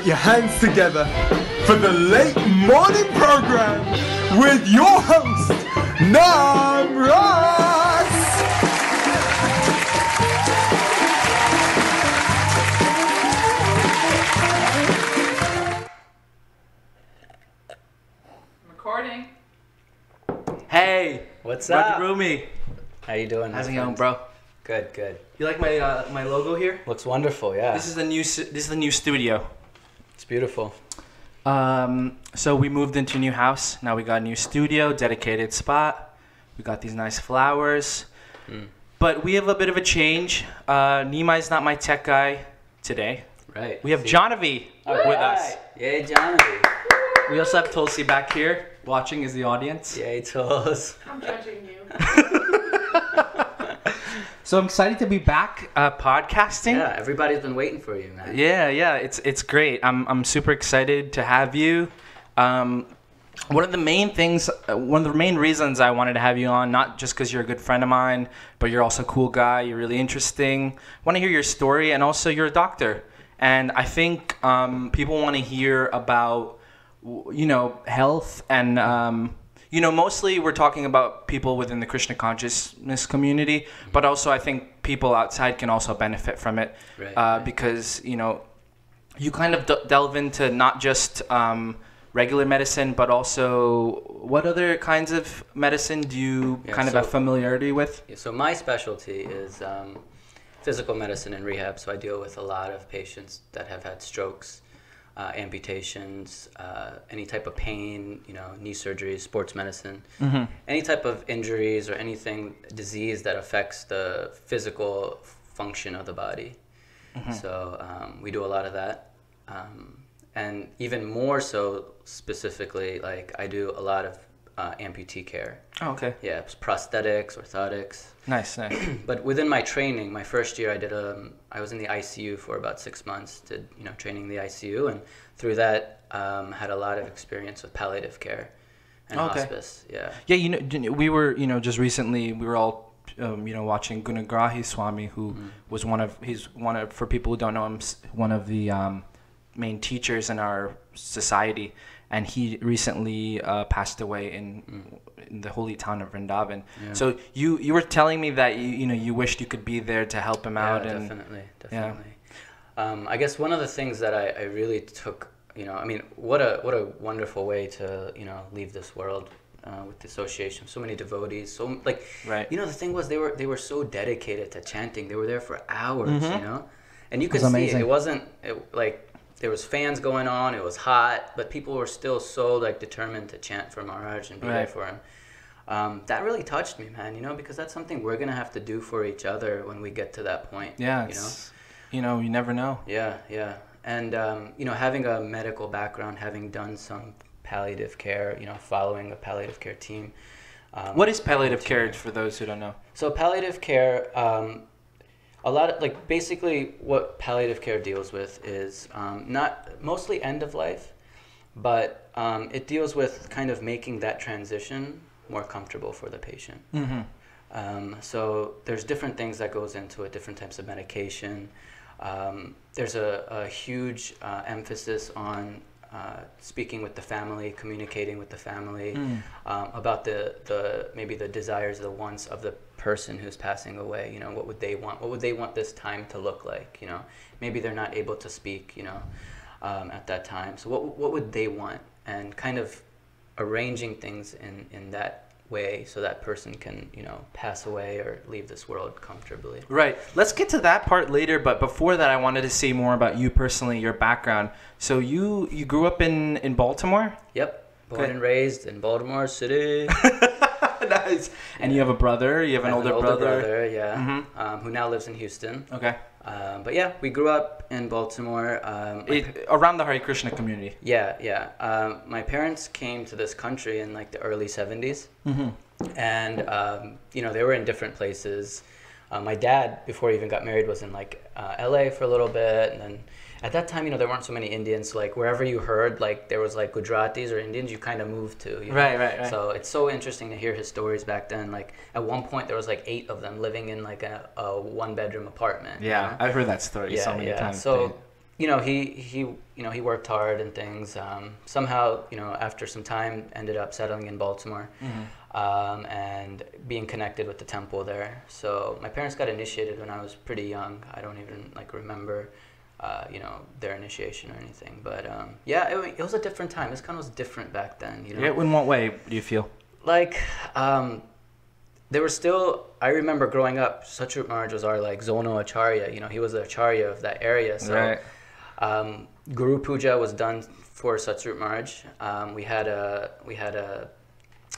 put your hands together for the late morning program with your host, Nam Ross. Recording. Hey, What's up? Rumi. How you doing? How's it going, bro? Good, good. You like my uh, my logo here? Looks wonderful. Yeah, This is the new this is the new studio. It's beautiful. Um, so we moved into a new house. Now we got a new studio, dedicated spot. We got these nice flowers. Mm. But we have a bit of a change. Uh, Nimai's not my tech guy today. Right. We have Jonavi All with right. us. Yay, Jonavi. We also have Tulsi back here, watching as the audience. Yay, Toes. I'm judging you. So I'm excited to be back uh, podcasting. Yeah, everybody's been waiting for you, man. Yeah, yeah, it's it's great. I'm I'm super excited to have you. Um, one of the main things, uh, one of the main reasons I wanted to have you on, not just because you're a good friend of mine, but you're also a cool guy. You're really interesting. Want to hear your story, and also you're a doctor. And I think um, people want to hear about, you know, health and. Um, you know, mostly we're talking about people within the Krishna consciousness community, but also I think people outside can also benefit from it Right, uh, right. because you know you kind of d- delve into not just um, regular medicine, but also what other kinds of medicine do you Yeah, kind of have familiarity with? Yeah, So my specialty is um, physical medicine and rehab. So I deal with a lot of patients that have had strokes, uh, amputations, uh, any type of pain, you know, knee surgeries, sports medicine, any type of injuries or anything disease that affects the physical function of the body. So um, we do a lot of that. Um, and even more so specifically, like I do a lot of uh, amputee care. Oh, okay, Yeah, prosthetics, orthotics. nice, nice. But within my training, my first year, I did um, I was in the ICU for about six months. Did you know training in the ICU, and through that, um, had a lot of experience with palliative care and Okay. hospice. Yeah. Yeah, you know, we were, you know, just recently we were all, um, you know, watching Gunagrahi Swami, who was one of he's one of for people who don't know him, one of the um, main teachers in our society, and he recently uh, passed away in, in the holy town of Vrindavan. Yeah. So you you were telling me that you you know you wished you could be there to help him out, yeah, definitely, definitely. Um, I guess one of the things that I, I really took, you know, I mean, what a what a wonderful way to you know leave this world uh, with the association. Of so many devotees, so like, Right. You know, the thing was they were they were so dedicated to chanting. They were there for hours, Mhm. you know, and you could see amazing. it wasn't it, like there was fans going on. It was hot, but people were still so like determined to chant for Maharaj and be there for him. Um, that really touched me, man. You know, because that's something we're gonna have to do for each other when we get to that point. yeah, you know. you know, you never know. Yeah, yeah. And, um, you know, having a medical background, having done some palliative care, you know, following a palliative care team. Um, What is palliative care for those who don't know? So, palliative care, um, a lot of, like, basically what palliative care deals with is um, not mostly end of life, but um, it deals with kind of making that transition more comfortable for the patient. Mm-hmm. Um, so there's different things that goes into it, different types of medication. Um, there's a, a huge uh, emphasis on uh, speaking with the family, communicating with the family Mm. um, about the, the maybe the desires, the wants of the person who's passing away. You know, what would they want? What would they want this time to look like? You know, maybe they're not able to speak. You know, um, at that time. So what what would they want? And kind of arranging things in in that way so that person can you know pass away or leave this world comfortably. Right. Let's get to that part later, but before that I wanted to say more about you personally, your background. So you you grew up in in Baltimore? Yep. Born Okay. and raised in Baltimore City. nice. And you have a brother, you have I an older, brother. yeah, Mhm. um, who now lives in Houston. Okay. Um, but yeah, we grew up in Baltimore. Um, It, around the Hare Krishna community. Yeah, yeah. Um, my parents came to this country in like the early 70s. Mm-hmm. And, um, you know, they were in different places. Uh, my dad, before he even got married, was in like uh, LA for a little bit. And then at that time, you know, there weren't so many Indians. So, like, wherever you heard, like, there was like Gujaratis or Indians, you kind of moved to. You know? Right, right, right. So it's so interesting to hear his stories back then. Like, at one point, there was like eight of them living in like a, a one bedroom apartment. you Yeah, know? I've heard that story so many times. So, dude. you know, he he you know he worked hard and things. Um, somehow, you know, after some time, ended up settling in Baltimore. Um, and being connected with the temple there. So my parents got initiated when I was pretty young. I don't even like remember, uh, you know, their initiation or anything. But um, yeah, it, it was a different time. This kind of was different back then. You know, Yeah, in what way do you feel? like um, there were still i remember growing up Satsvarup Maharaj was our like zonal acharya you know he was the acharya of that area so Right. um, guru puja was done for Satsvarup Maharaj um, we had a we had a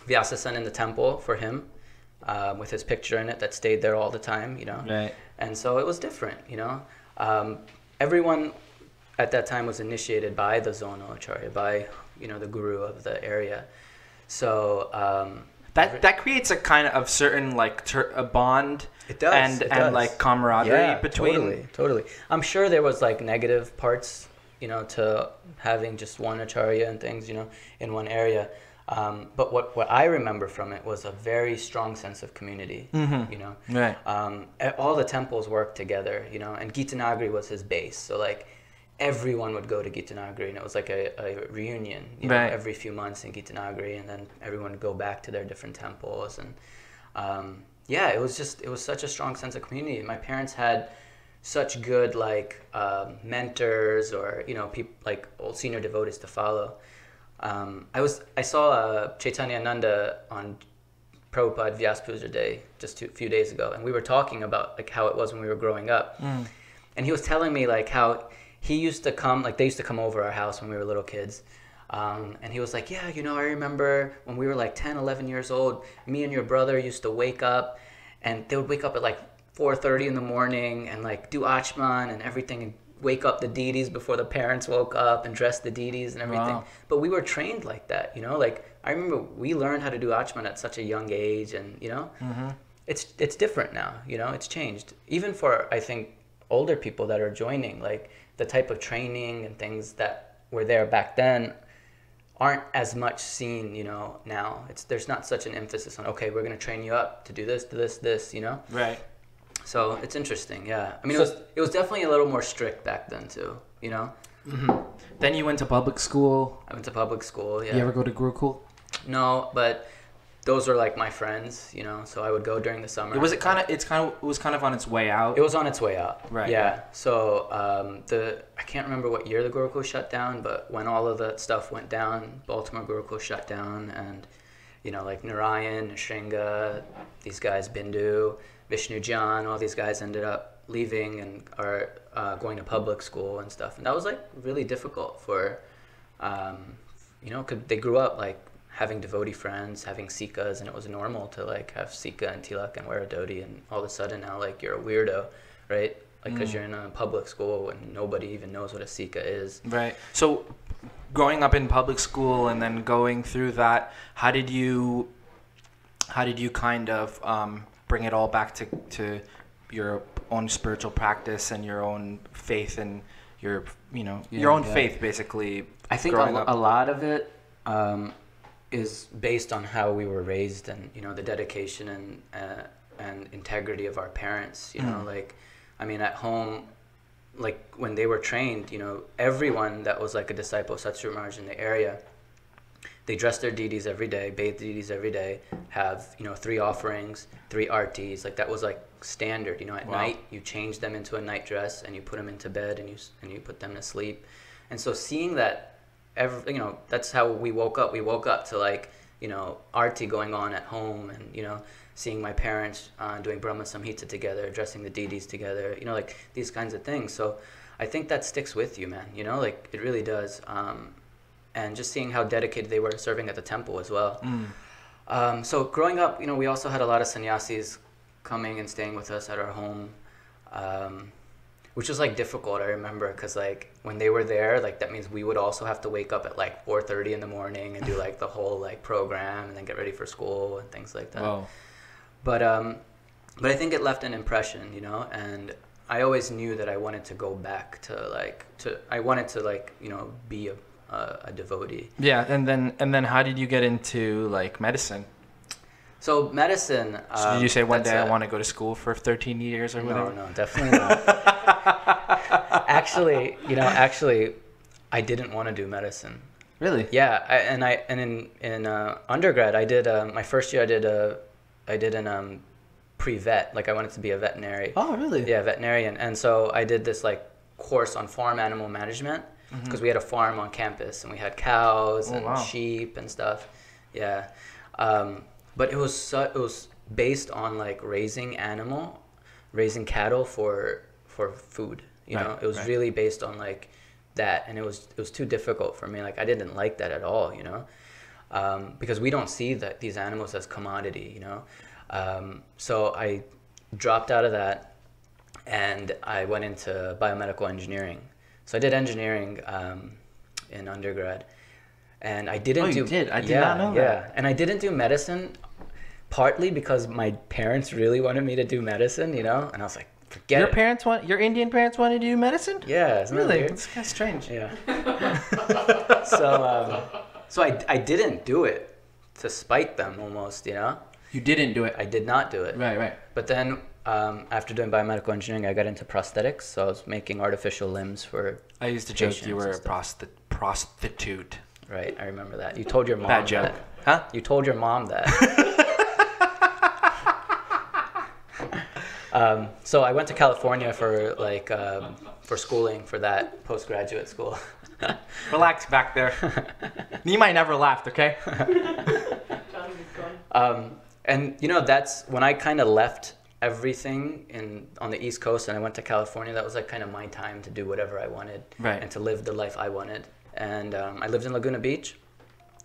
vyasa in the temple for him um, with his picture in it that stayed there all the time you know Right. and so it was different you know um, everyone at that time was initiated by the zonal acharya by you know the guru of the area so um, That that creates a kind of certain like ter- a bond. It does. And it and does. like camaraderie Yeah, between. Totally, totally. I'm sure there was like negative parts, you know, to having just one acharya and things, you know, in one area. Um, but what, what I remember from it was a very strong sense of community, you know. Right. Um, all the temples worked together, you know, and Gitanagari was his base. So like everyone would go to Gitanagari and it was like a, a reunion, you know, Right. every few months in Gitanagari and then everyone would go back to their different temples and um, yeah, it was just it was such a strong sense of community. My parents had such good like um, mentors or you know people like old senior devotees to follow. Um, I was I saw uh, Chaitanya Nanda on Prabhupada Vyas Puja Day just a few days ago, and we were talking about like how it was when we were growing up, and he was telling me like how he used to come like they used to come over our house when we were little kids. Um, and he was like, yeah, you know, I remember when we were like 10, 11 years old, me and your brother used to wake up and they would wake up at like 4.30 in the morning and like do achman and everything and wake up the deities before the parents woke up and dress the deities and everything. Wow. But we were trained like that, you know, like I remember we learned how to do achman at such a young age and, you know, mm-hmm. it's, it's different now, you know, it's changed. Even for, I think, older people that are joining, like the type of training and things that were there back then aren't as much seen, you know, now. It's there's not such an emphasis on okay, we're gonna train you up to do this, to this, this, you know. Right. So it's interesting, yeah. I mean, it was it was definitely a little more strict back then too, you know. Then you went to public school. I went to public school, yeah. You ever go to Gurukul? no, but those were like my friends, you know. So I would go during the summer. Was it kind of? It's kind of. It was kind of on its way out. It was on its way out. Right, Yeah. So um, the I can't remember what year the Gurukul shut down, but when all of that stuff went down, Baltimore Gurukul shut down, and you know like Narayan, Shringa, these guys, Bindu, Vishnu Jan, all these guys ended up leaving and are uh, going to public school and stuff, and that was like really difficult for, um, you know, 'cause they grew up like having devotee friends, having sikhas, and it was normal to like have sikha and tilak and wear a dhoti, and all of a sudden now like you're a weirdo, right? Like because you're in a public school and nobody even knows what a sikha is. Right. So, growing up in public school and then going through that, how did you, how did you kind of um, bring it all back to to your own spiritual practice and your own faith and your your know your own yeah. faith basically? I think a, a lot of it um, is based on how we were raised and you know the dedication and uh, and integrity of our parents. You know, Mm. like I mean, at home, like when they were trained, you know, everyone that was like a disciple of Satsvarup Maharaj in the area, they dress their deities every day, bathe the deities every day, have you know three offerings, three artis. Like that was like standard. You know, at Wow. night you change them into a night dress and you put them into bed and you and you put them to sleep. And so seeing that, every you know, that's how we woke up. We woke up to like you know arti going on at home and you know seeing my parents uh, doing Brahma Samhita together, dressing the deities together. You know, like these kinds of things. So I think that sticks with you, man. You know, like it really does. Um, and just seeing how dedicated they were serving at the temple as well. Mm. Um, so growing up, you know, we also had a lot of sannyasis coming and staying with us at our home, um, which was like difficult. I remember because like when they were there, like that means we would also have to wake up at like 4:30 in the morning and do like the whole like program and then get ready for school and things like that. Whoa. But um, but I think it left an impression, you know, and I always knew that I wanted to go back to like to I wanted to like you know be a a, a devotee. Yeah, and then and then how did you get into like medicine? So medicine. So um, did you say one day I a- want to go to school for 13 years or whatever? No, no, definitely not. actually, you know, actually, I didn't want to do medicine. Really? Yeah, I, and I and in in uh, undergrad, I did uh, my first year. I did a, I did an um, pre-vet. Like I wanted to be a veterinary. Oh, really? Yeah, veterinarian. And so I did this like course on farm animal management because we had a farm on campus and we had cows Mm-hmm. Oh, and wow. sheep and stuff. Yeah, um, but it was su- it was based on like raising animal, raising cattle for for food. You Right, know, it was right. really based on like that, and it was it was too difficult for me. Like I didn't like that at all. You know. Um, because we don't see that these animals as commodity, you know. Um, so I dropped out of that and I went into biomedical engineering. So I did engineering um, in undergrad, and I didn't Oh, do. you did? I did yeah, not know yeah. that. and I didn't do medicine, partly because my parents really wanted me to do medicine, you know, and I was like, forget Your it. parents want your Indian parents want to do medicine? yeah, Really? That's kind of strange. Yeah. so um, so I I didn't do it to spite them almost, you know. You didn't do it. I did not do it. right, right. But then um, after doing biomedical engineering, I got into prosthetics. So I was making artificial limbs for. I used to joke you were a prosti- prostitute. Right, I remember that. You told your mom Bad joke. that. Huh? You told your mom that. um, so I went to California for like um, for schooling for that postgraduate school. Relax back there. might never laughed, okay? Johnny was going. Um, and you know that's when I kind of left everything in on the East Coast and I went to California. That was like kind of my time to do whatever I wanted Right. and to live the life I wanted. And um, I lived in Laguna Beach,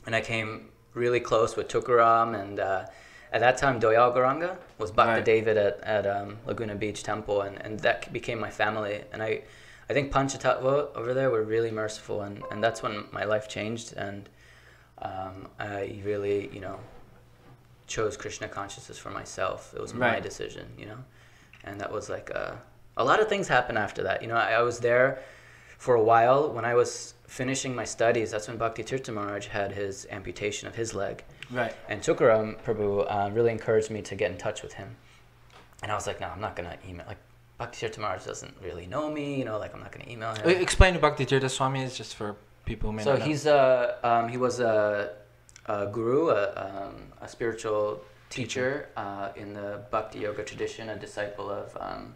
and I came really close with Tukaram and. Uh, at that time, Doyal Garanga was Bhakta Right. David at, at um, Laguna Beach Temple, and, and that became my family. And I, I think Panchatattva over there were really merciful, and, and that's when my life changed. And um, I really, you know, chose Krishna consciousness for myself. It was my Right. decision, you know, and that was like a, a lot of things happened after that. You know, I, I was there for a while when I was finishing my studies. That's when Bhakti Tirtha Maharaj had his amputation of his leg, Right. and Tukaram Prabhu uh, really encouraged me to get in touch with him. And I was like, no, I'm not gonna email. Like Bhakti Tirtha Maharaj doesn't really know me, you know, like I'm not gonna email him. Explain who Bhakti Tirtha Swami is just for people who may So not know. he's a um, he was a, a guru, a, um, a spiritual teacher uh, in the Bhakti Yoga tradition, a disciple of um,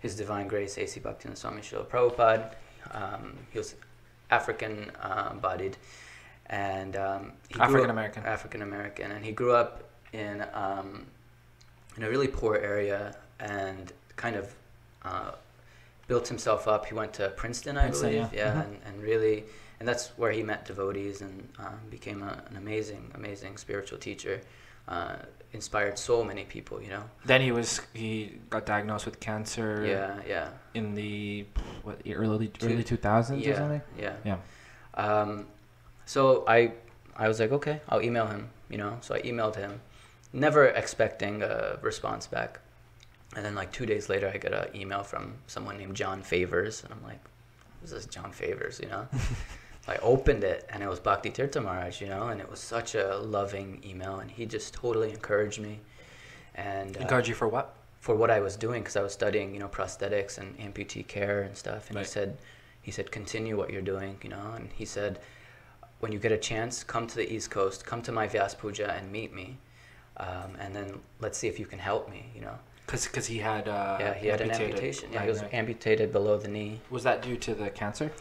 His Divine Grace A.C. Bhaktivedanta Swami Srila Prabhupada. Um, he was African uh, bodied, and um, he grew up- African American. African American, and he grew up in um, in a really poor area and kind of uh, built himself up. He went to Princeton, I Princeton, believe, yeah. yeah, Mhm. and, and really, and that's where he met devotees and um, became a, an amazing, amazing spiritual teacher. Uh, inspired so many people, you know. Then he was he got diagnosed with cancer Yeah, yeah, in the what early Two- early two thousands or something. yeah. Yeah. Um, so I, I was like, okay, I'll email him, you know. So I emailed him, never expecting a response back. And then like two days later, I get an email from someone named John Favors, and I'm like, who's this John Favors, you know? I opened it, and it was Bhakti Tirtha Maharaj, you know, and it was such a loving email, and he just totally encouraged me. And uh, Encourage you for what? for what I was doing because I was studying, you know, prosthetics and amputee care and stuff. And Right. he said, he said, continue what you're doing, you know. And he said, when you get a chance, come to the East Coast, come to my Vyas Puja and meet me, um, and then let's see if you can help me, you know. Because he had uh, yeah, he had an amputation. Yeah, right, he was right. amputated below the knee. Was that due to the cancer?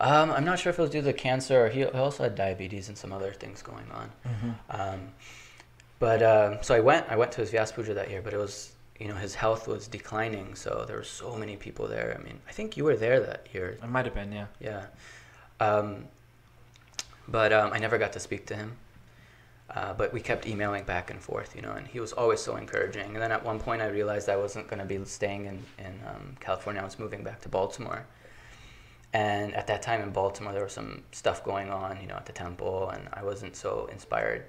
Um, I'm not sure if it was due to cancer or he, he also had diabetes and some other things going on. Um, but um, so I went. I went to his Vyas Puja that year, but it was you know his health was declining, so there were so many people there. I mean, I think you were there that year. It might have been, yeah. Yeah. Um, but um, I never got to speak to him. Uh, but we kept emailing back and forth, you know, and he was always so encouraging. And then at one point, I realized I wasn't going to be staying in, in um, California. I was moving back to Baltimore. And at that time in Baltimore, there was some stuff going on, you know, at the temple, and I wasn't so inspired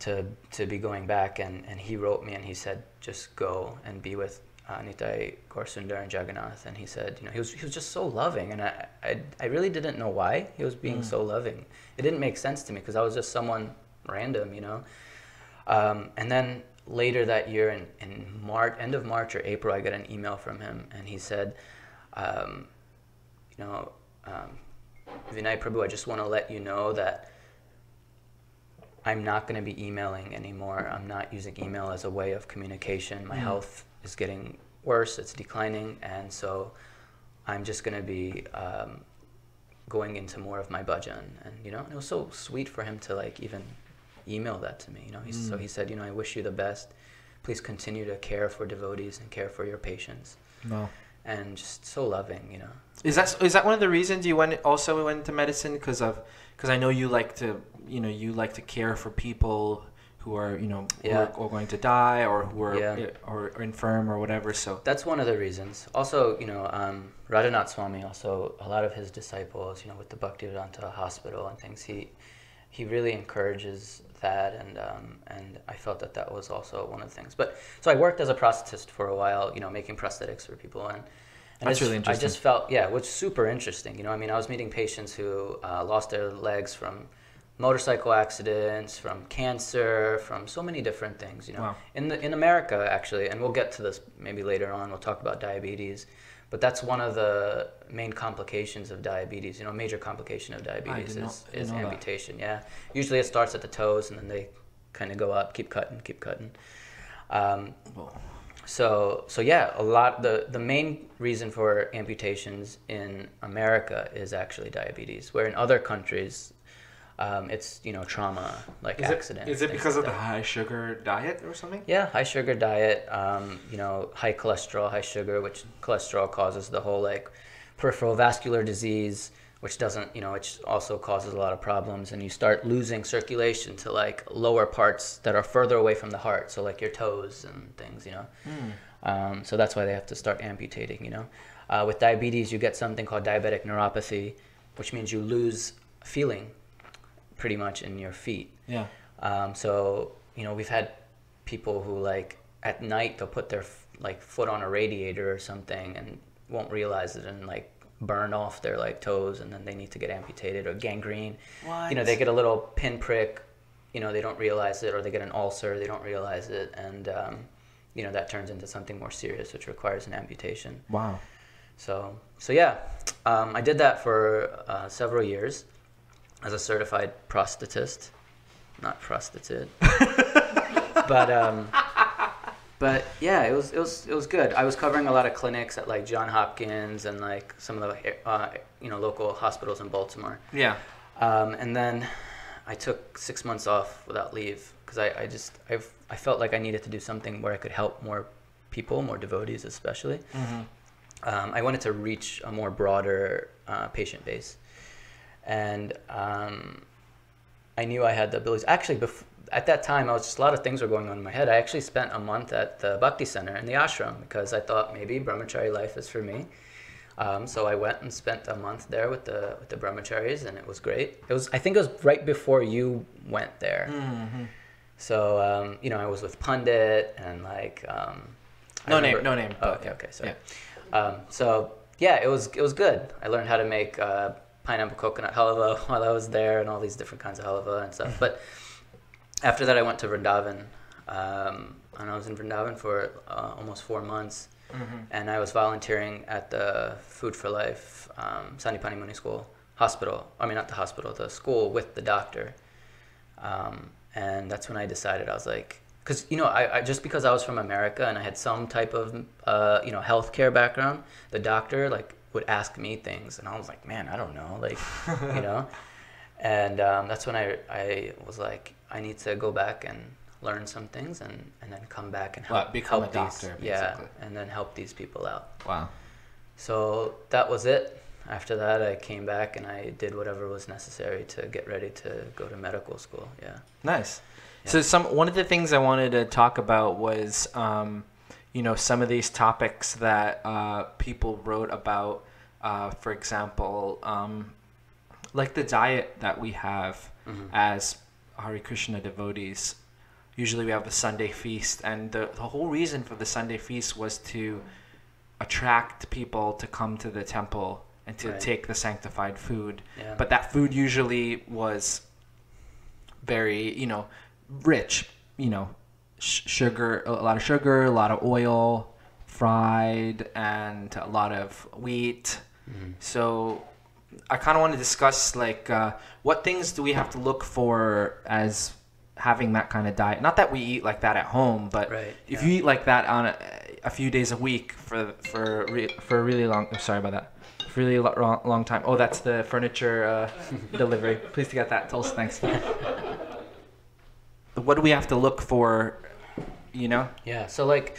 to to be going back. And, and he wrote me and he said, just go and be with uh, Nitai Gaurasundar and Jagannath. And he said, you know, he was, he was just so loving. And I, I, I really didn't know why he was being so loving. It didn't make sense to me because I was just someone random, you know. Um, and then later that year, in, in March, end of March or April, I got an email from him, and he said, um, you know, um, Vinay Prabhu, I just want to let you know that I'm not going to be emailing anymore. I'm not using email as a way of communication. My Mm. health is getting worse, it's declining, and so I'm just going to be um, going into more of my bhajan. And, you know, and it was so sweet for him to, like, even email that to me. You know, He's, so Mm. he said, you know, I wish you the best. Please continue to care for devotees and care for your patients. No. And just so loving, you know. Is that is that one of the reasons you went also went into medicine because of because I know you like to you know you like to care for people who are you know who are, or going to die or who are Yeah. or, or infirm or whatever. So That's one of the reasons. Also, you know, um, Radhanath Swami, also a lot of his disciples, you know, with the Bhaktivedanta Hospital and things, he he really encourages that, and um, and I felt that that was also one of the things. But so I worked as a prosthetist for a while, you know, making prosthetics for people, and, and That's it's- really I just felt, yeah, which was super interesting. You know, I mean, I was meeting patients who uh, lost their legs from motorcycle accidents, from cancer, from so many different things. You know, Wow. in the in America actually, and we'll get to this maybe later on. We'll talk about diabetes, but that's one of the main complications of diabetes. You know, a major complication of diabetes not- is, is know that. amputation. Yeah, usually it starts at the toes and then they kind of go up, keep cutting, keep cutting. Um, so so yeah, a lot the the main reason for amputations in America is actually diabetes, where in other countries. Um, it's you know trauma like is it, accidents. is it because like of the high sugar diet or something? Yeah, high sugar diet, um, you know, high cholesterol, high sugar, which cholesterol causes the whole like peripheral vascular disease, which doesn't, you know, which also causes a lot of problems. And you start losing circulation to like lower parts that are further away from the heart, so like your toes and things, you know. Um, so that's why they have to start amputating, you know. Uh, with diabetes, you get something called diabetic neuropathy, which means you lose feeling pretty much in your feet. Yeah. Um, so you know, we've had people who like at night they'll put their f- like foot on a radiator or something and won't realize it and like burn off their like toes and then they need to get amputated or gangrene. You know, they get a little pinprick. You know, they don't realize it or they get an ulcer. They don't realize it and. Um, you know that turns into something more serious, which requires an amputation. Wow. So, so yeah, um, I did that for uh, several years as a certified prosthetist, not prostitute. but um, but yeah, it was it was it was good. I was covering a lot of clinics at like John Hopkins and like some of the uh, you know local hospitals in Baltimore. Yeah. Um, and then I took six months off without leave because I, I just I, I felt like I needed to do something where I could help more people, more devotees especially. Mm-hmm. Um, I wanted to reach a more broader uh, patient base, and um, I knew I had the abilities. Actually, bef- at that time, I was just a lot of things were going on in my head. I actually spent a month at the Bhakti Center in the ashram because I thought maybe brahmachari life is for me. Um, so I went and spent a month there with the with the brahmacharis, and it was great. It was I think it was right before you went there. Mm-hmm. So um, you know, I was with Pundit and like um, No name, no name, Oh, okay, okay, sorry. yeah. Um, so yeah, it was it was good. I learned how to make uh, pineapple coconut halva while I was there, and all these different kinds of halva and stuff. but after that, I went to Vrindavan, um, and I was in Vrindavan for uh, almost four months. Mm-hmm. And I was volunteering at the Food for Life um, Sandipani Muni School hospital. I mean, not the hospital, the school with the doctor. Um, and that's when I decided I was like, because you know, I, I just because I was from America and I had some type of uh, you know healthcare background, the doctor like would ask me things, and I was like, man, I don't know, like you know, and um, that's when I I was like, I need to go back and learn some things and, and then come back and help What, become help a these, doctor, yeah, and then help these people out. Wow. So that was it. After that, I came back and I did whatever was necessary to get ready to go to medical school. Yeah. Nice. Yeah. So some one of the things I wanted to talk about was, um, you know, some of these topics that uh, people wrote about. Uh, for example, um, like the diet that we have Mhm. as Hare Krishna devotees. Usually we have the Sunday feast, and the, the whole reason for the Sunday feast was to attract people to come to the temple and to Right. take the sanctified food. Yeah. But that food usually was very, you know, rich, you know, sugar, a lot of sugar, a lot of oil, fried, and a lot of wheat, So I kind of want to discuss like uh, what things do we have to look for as having that kind of diet? Not that we eat like that at home, but Right, if yeah. you eat like that on a, a few days a week for for re, for a really long. I'm sorry about that. For really lo- long, long time. Oh, that's the furniture uh, delivery. Please get that. Tulsi, thanks. what do we have to look for? You know. Yeah. So like,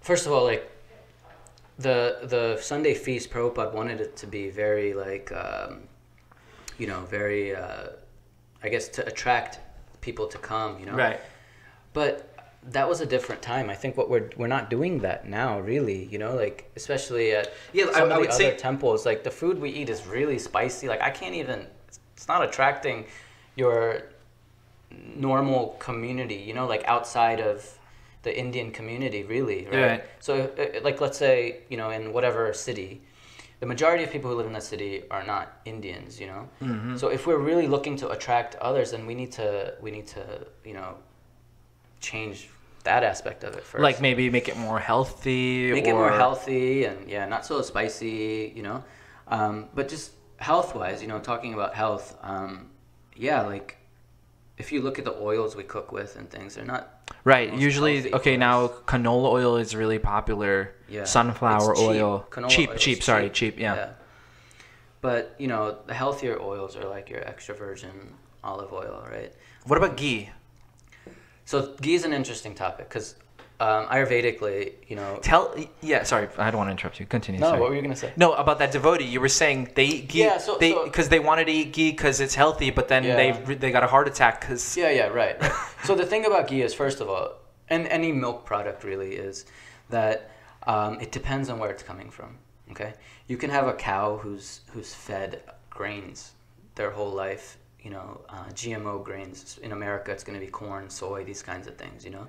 first of all, like the the Sunday feast, Prabhupada wanted it to be very like, um, you know, very, uh, I guess, to attract people to come. You know. Right. But that was a different time. I think what we're we're not doing that now, really. You know, like especially at Yeah, I- some I of would the say- other temples. Like the food we eat is really spicy. Like I can't even. It's not attracting your normal community. You know, like outside of the Indian community, really, right? Right. So, uh, like, let's say you know, in whatever city. The majority of people who live in that city are not Indians, you know. Mm-hmm. So if we're really looking to attract others, then we need to we need to you know change that aspect of it first. Like maybe make it more healthy. make or... it more healthy and yeah, not so spicy, you know. Um, but just health wise, you know, talking about health, um, yeah, like if you look at the oils we cook with and things, they're not Right. Usually, okay. Now canola oil is really popular. Yeah. Sunflower cheap. oil. Canola cheap, oil cheap. Sorry, cheap. Yeah. But you know, the healthier oils are like your extra virgin olive oil, right? What about ghee? So ghee is an interesting topic because um, Ayurvedically, you know. Tell. Yeah. Sorry, I don't want to interrupt you. Continue. No, sorry. what were you gonna say? No, about that devotee. You were saying they eat ghee. Yeah, so- they so- because they wanted to eat ghee because it's healthy, but then Yeah. they they got a heart attack because Yeah, yeah, right. right. so the thing about ghee is, first of all, and any milk product really is that um, it depends on where it's coming from. Okay, you can have a cow who's who's fed grains their whole life. You know, uh, GMO grains. In America, it's going to be corn, soy, these kinds of things. You know,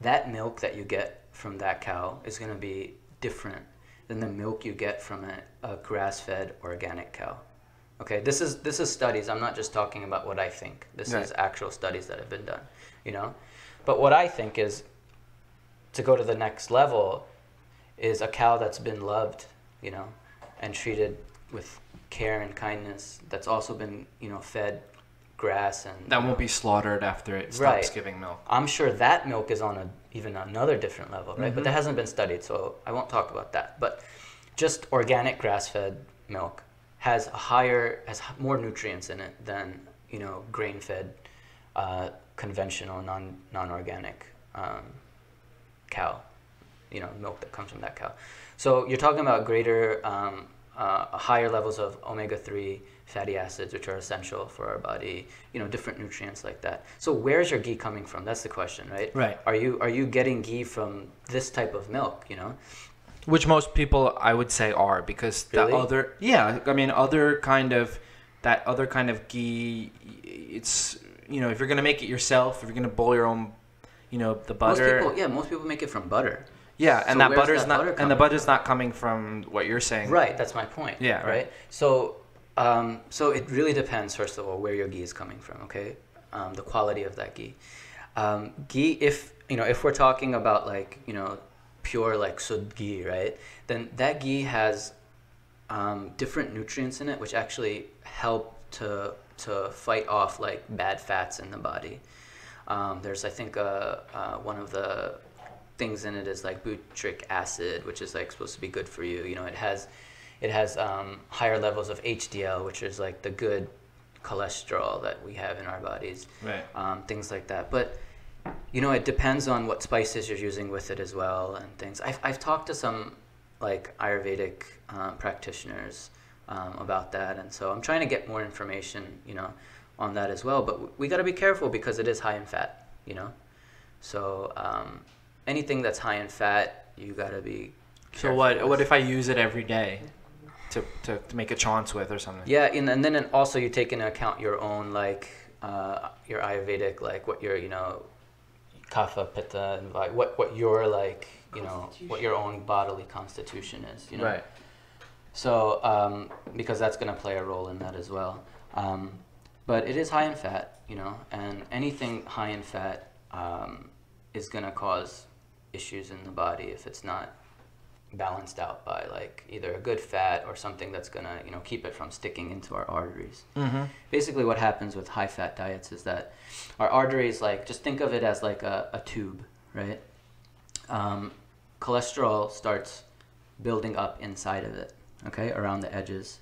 that milk that you get from that cow is going to be different than the milk you get from a, a grass-fed organic cow. Okay, this is this is studies. I'm not just talking about what I think. This Right. is actual studies that have been done. You know, but what I think is to go to the next level is a cow that's been loved, you know, and treated with care and kindness. That's also been you know fed grass and that won't be slaughtered after it stops Right. giving milk. I'm sure that milk is on a even another different level, right? But that Mm-hmm. hasn't been studied, so I won't talk about that. But just organic grass-fed milk has a higher, has more nutrients in it than you know grain-fed, uh, conventional non non-organic um, cow, you know, milk that comes from that cow. So you're talking about greater, um, uh, higher levels of omega-3 fatty acids, which are essential for our body, you know, different nutrients like that. So where's your ghee coming from? That's the question, right? Right. Are you, are you getting ghee from this type of milk, you know? Which most people I would say are because the Really? other yeah I mean other kind of that other kind of ghee it's you know if you're gonna make it yourself if you're gonna boil your own you know the butter Most people, yeah, most people make it from butter. Yeah and So that butter's that not butter and the butter's not coming from what you're saying Right, that's my point. Yeah, right. Right. So, um, so it really depends, first of all, where your ghee is coming from. Okay, um, the quality of that ghee. Um, ghee, if you know, if we're talking about like you know, pure like sud ghee, right? Then that ghee has um, different nutrients in it, which actually help to to fight off like bad fats in the body. Um, there's, I think, uh, uh, one of the things in it is like butyric acid, which is like supposed to be good for you. You know, it has it has um, higher levels of HDL, which is like the good cholesterol that we have in our bodies. Right. Um, things like that, but you know, it depends on what spices you're using with it as well and things. I've, I've talked to some like Ayurvedic um, practitioners um, about that, and so I'm trying to get more information, you know, on that as well. But we got to be careful because it is high in fat, you know. So um, anything that's high in fat, you got to be. so what with. what if I use it every day to, to, to make a chance with or something Yeah, and, and then also you take into account your own like uh, your Ayurvedic like what your you know kapha pitta and vi- what what your like you know what your own bodily constitution is you know right so um, because that's going to play a role in that as well um, but it is high in fat you know and anything high in fat um, is going to cause issues in the body if it's not balanced out by like either a good fat or something that's gonna you know keep it from sticking into our arteries. Mm-hmm. Basically, what happens with high fat diets is that our arteries like just think of it as like a, a tube, right? Um, cholesterol starts building up inside of it, okay, around the edges.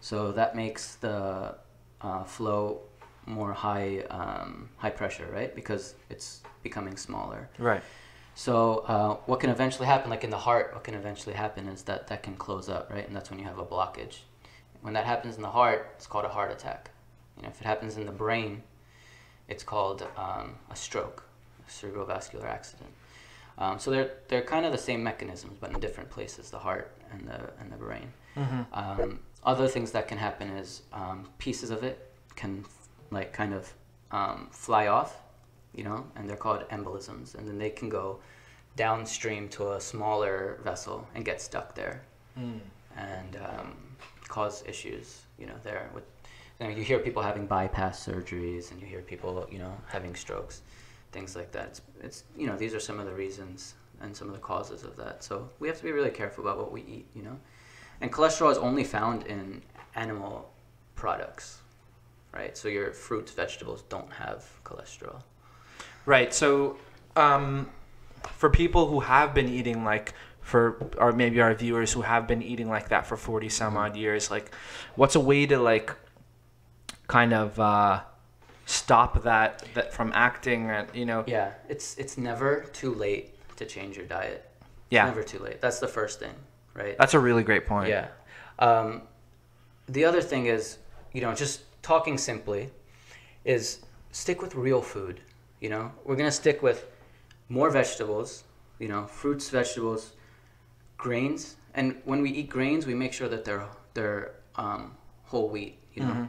So that makes the uh, flow more high um, high pressure, right? Because it's becoming smaller. Right. So uh, what can eventually happen, like in the heart, what can eventually happen is that that can close up, right? And that's when you have a blockage. When that happens in the heart, it's called a heart attack. You know, if it happens in the brain, it's called um, a stroke, a cerebrovascular accident. Um, so they're they're kind of the same mechanisms, but in different places, the heart and the and the brain. Mm-hmm. Um, other things that can happen is um, pieces of it can like kind of um, fly off, you know, and they're called embolisms, and then they can go downstream to a smaller vessel and get stuck there Mm. and um, cause issues, you know, there with. You, know, you hear people having bypass surgeries, and you hear people, you know, having strokes, things like that. It's, it's, you know, these are some of the reasons and some of the causes of that. So we have to be really careful about what we eat, you know. And cholesterol is only found in animal products, right? So your fruits, vegetables don't have cholesterol. Right. So, um, for people who have been eating like for or maybe our viewers who have been eating like that for 40 some odd years like what's a way to like kind of uh, stop that that from acting and you know Yeah, it's it's never too late to change your diet. It's Yeah. never too late. That's the first thing, right? that's a really great point Yeah. Um, the other thing is, you know, just talking simply, is stick with real food. You know, we're gonna stick with more vegetables. You know, fruits, vegetables, grains, and when we eat grains, we make sure that they're they're um, whole wheat. You know,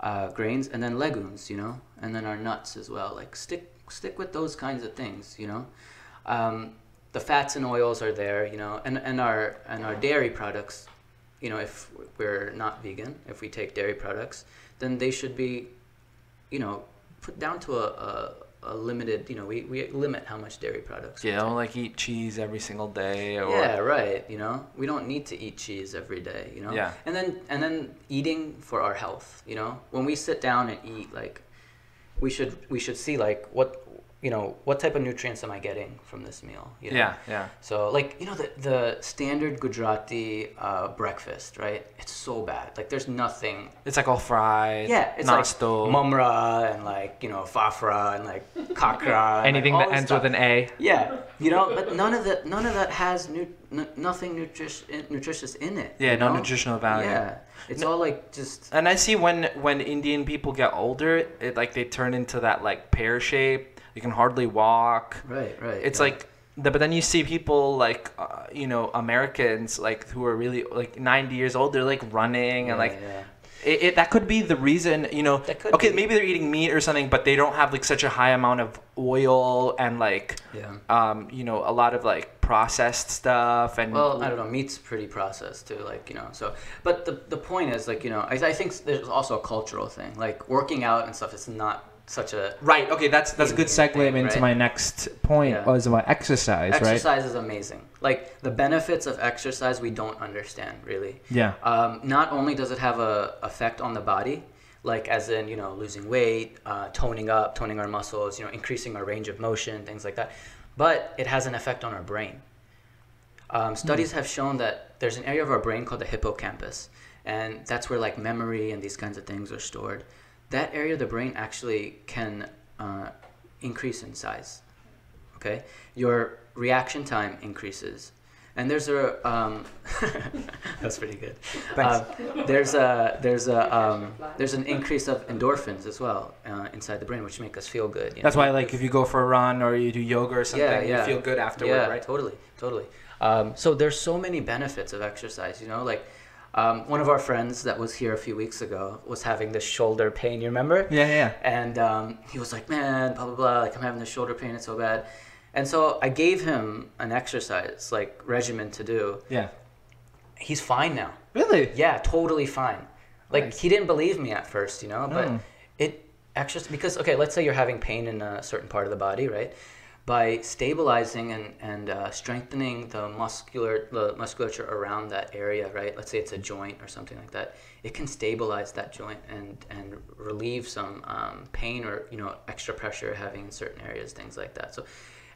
uh, grains, and then legumes. You know, and then our nuts as well. Like stick stick with those kinds of things. You know. Um, the fats and oils are there, you know, and, and our and our dairy products, you know, if we're not vegan, if we take dairy products, then they should be, you know, put down to a, a, a limited, you know, we, we limit how much dairy products. Yeah, you know like eat cheese every single day or yeah, right. You know, we don't need to eat cheese every day. You know. Yeah. And then and then eating for our health. You know, when we sit down and eat, like, we should we should see like what you know what type of nutrients am I getting from this meal. You know? yeah yeah So like you know the the standard Gujarati uh, breakfast, right? It's so bad. Like there's nothing. it's like all fried Yeah, it's nasto like mumra and like you know fafra and like kakra. anything like, that ends stuff. with an a Yeah, you know, but none of that none of that has nu- n- nothing nutrish- nutritious in it. Yeah, no know? nutritional value. Yeah, it's all like just And I see when when Indian people get older, it like they turn into that like pear shape. You can hardly walk. right, right. It's yeah. like, the, but then you see people like, uh, you know, Americans like who are really like 90 years old. They're like running and Yeah, like. yeah. It, it, that could be the reason, you know. That could okay, be. maybe they're eating meat or something, but they don't have like such a high amount of oil and like, yeah. um, you know, a lot of like processed stuff and. Well, I don't know. Meat's pretty processed too, like you know. So, but the the point is, like you know, I, I think there's also a cultural thing. Like working out and stuff is not such a Right. Okay. That's that's a good segue Thing, into right? my next point Yeah. was about exercise, right? exercise is amazing. Like the benefits of exercise, we don't understand really. Yeah. Um, not only does it have a effect on the body, like as in you know losing weight, uh, toning up, toning our muscles, you know, increasing our range of motion, things like that, but it has an effect on our brain. Um, studies have shown that there's an area of our brain called the hippocampus, and that's where like memory and these kinds of things are stored. That area of the brain actually can uh, increase in size. Okay, your reaction time increases, and there's a um, that's pretty good. Thanks. Uh, there's a there's a um, there's an increase of endorphins as well uh, inside the brain, which make us feel good. you That's know? why, like, if you go for a run or you do yoga or something, Yeah, yeah. you feel good afterward, yeah, right? totally, totally. Um, so there's so many benefits of exercise. You know, like um, one of our friends that was here a few weeks ago was having this shoulder pain. You remember? Yeah, yeah. And um, he was like, "Man, blah blah blah. Like I'm having this shoulder pain. It's so bad." And so I gave him an exercise like regimen to do. Yeah. He's fine now. Really? Yeah, totally fine. Like Nice. he didn't believe me at first, you know, but Mm. it exercise because okay, let's say you're having pain in a certain part of the body, right? By stabilizing and, and uh, strengthening the muscular the musculature around that area, right? Let's say it's a joint or something like that. It can stabilize that joint and, and relieve some um, pain or you know extra pressure having in certain areas, things like that. So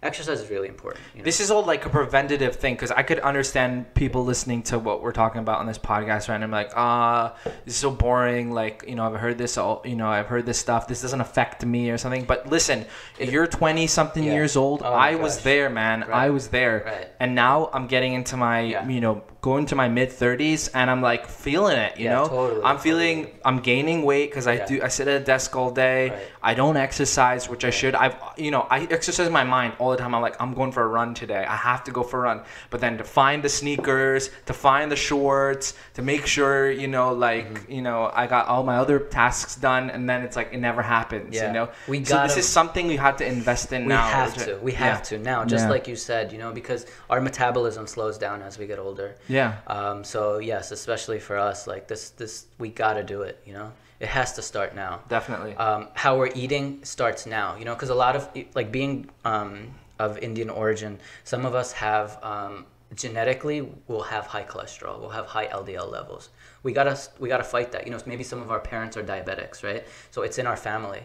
exercise is really important. You know? This is all like a preventative thing because I could understand people listening to what we're talking about on this podcast right now. I'm like, ah, this is so boring. Like, you know, I've heard this all, you know, I've heard this stuff. This doesn't affect me or something. But listen, It- you're 20 something Yeah. years old. Oh I was there, man. Right. I was there. Right. And now I'm getting into my, Yeah. you know, going to my mid 30s and I'm like feeling it, you Yeah, know? totally, I'm feeling, totally. I'm gaining weight because I Yeah. do, I sit at a desk all day. Right. I don't exercise, which I should. I've, you know, I exercise my mind all the time. I'm like, I'm going for a run today. I have to go for a run. But then to find the sneakers, to find the shorts, to make sure, you know, like, Mm-hmm. you know, I got all my other tasks done, and then it's like it never happens. Yeah. You know, We so this gotta- is something we have to invest in we now. We have to. We have yeah. to now, just Yeah. like you said, you know, because our metabolism slows down as we get older. Yeah. Um, so yes, especially for us, like this, this we gotta do it. You know, it has to start now. Definitely. Um, how we're eating starts now. You know, because a lot of like being um, of Indian origin, some of us have um, genetically will have high cholesterol, we'll have high LDL levels. We gotta we gotta fight that. You know, maybe some of our parents are diabetics, right? So it's in our family.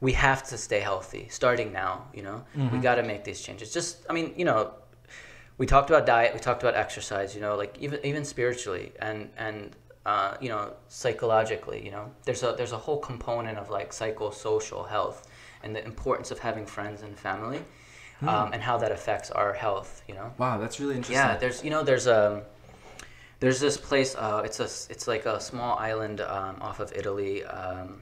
We have to stay healthy, starting now. You know, we gotta make these changes. Just, I mean, you know, we talked about diet, we talked about exercise, you know, like even even spiritually and and uh, you know psychologically, you know, there's a there's a whole component of like psychosocial health and the importance of having friends and family, um, and how that affects our health, you know. wow, that's really interesting. Yeah, there's you know there's um there's this place uh it's a it's like a small island um, off of Italy um,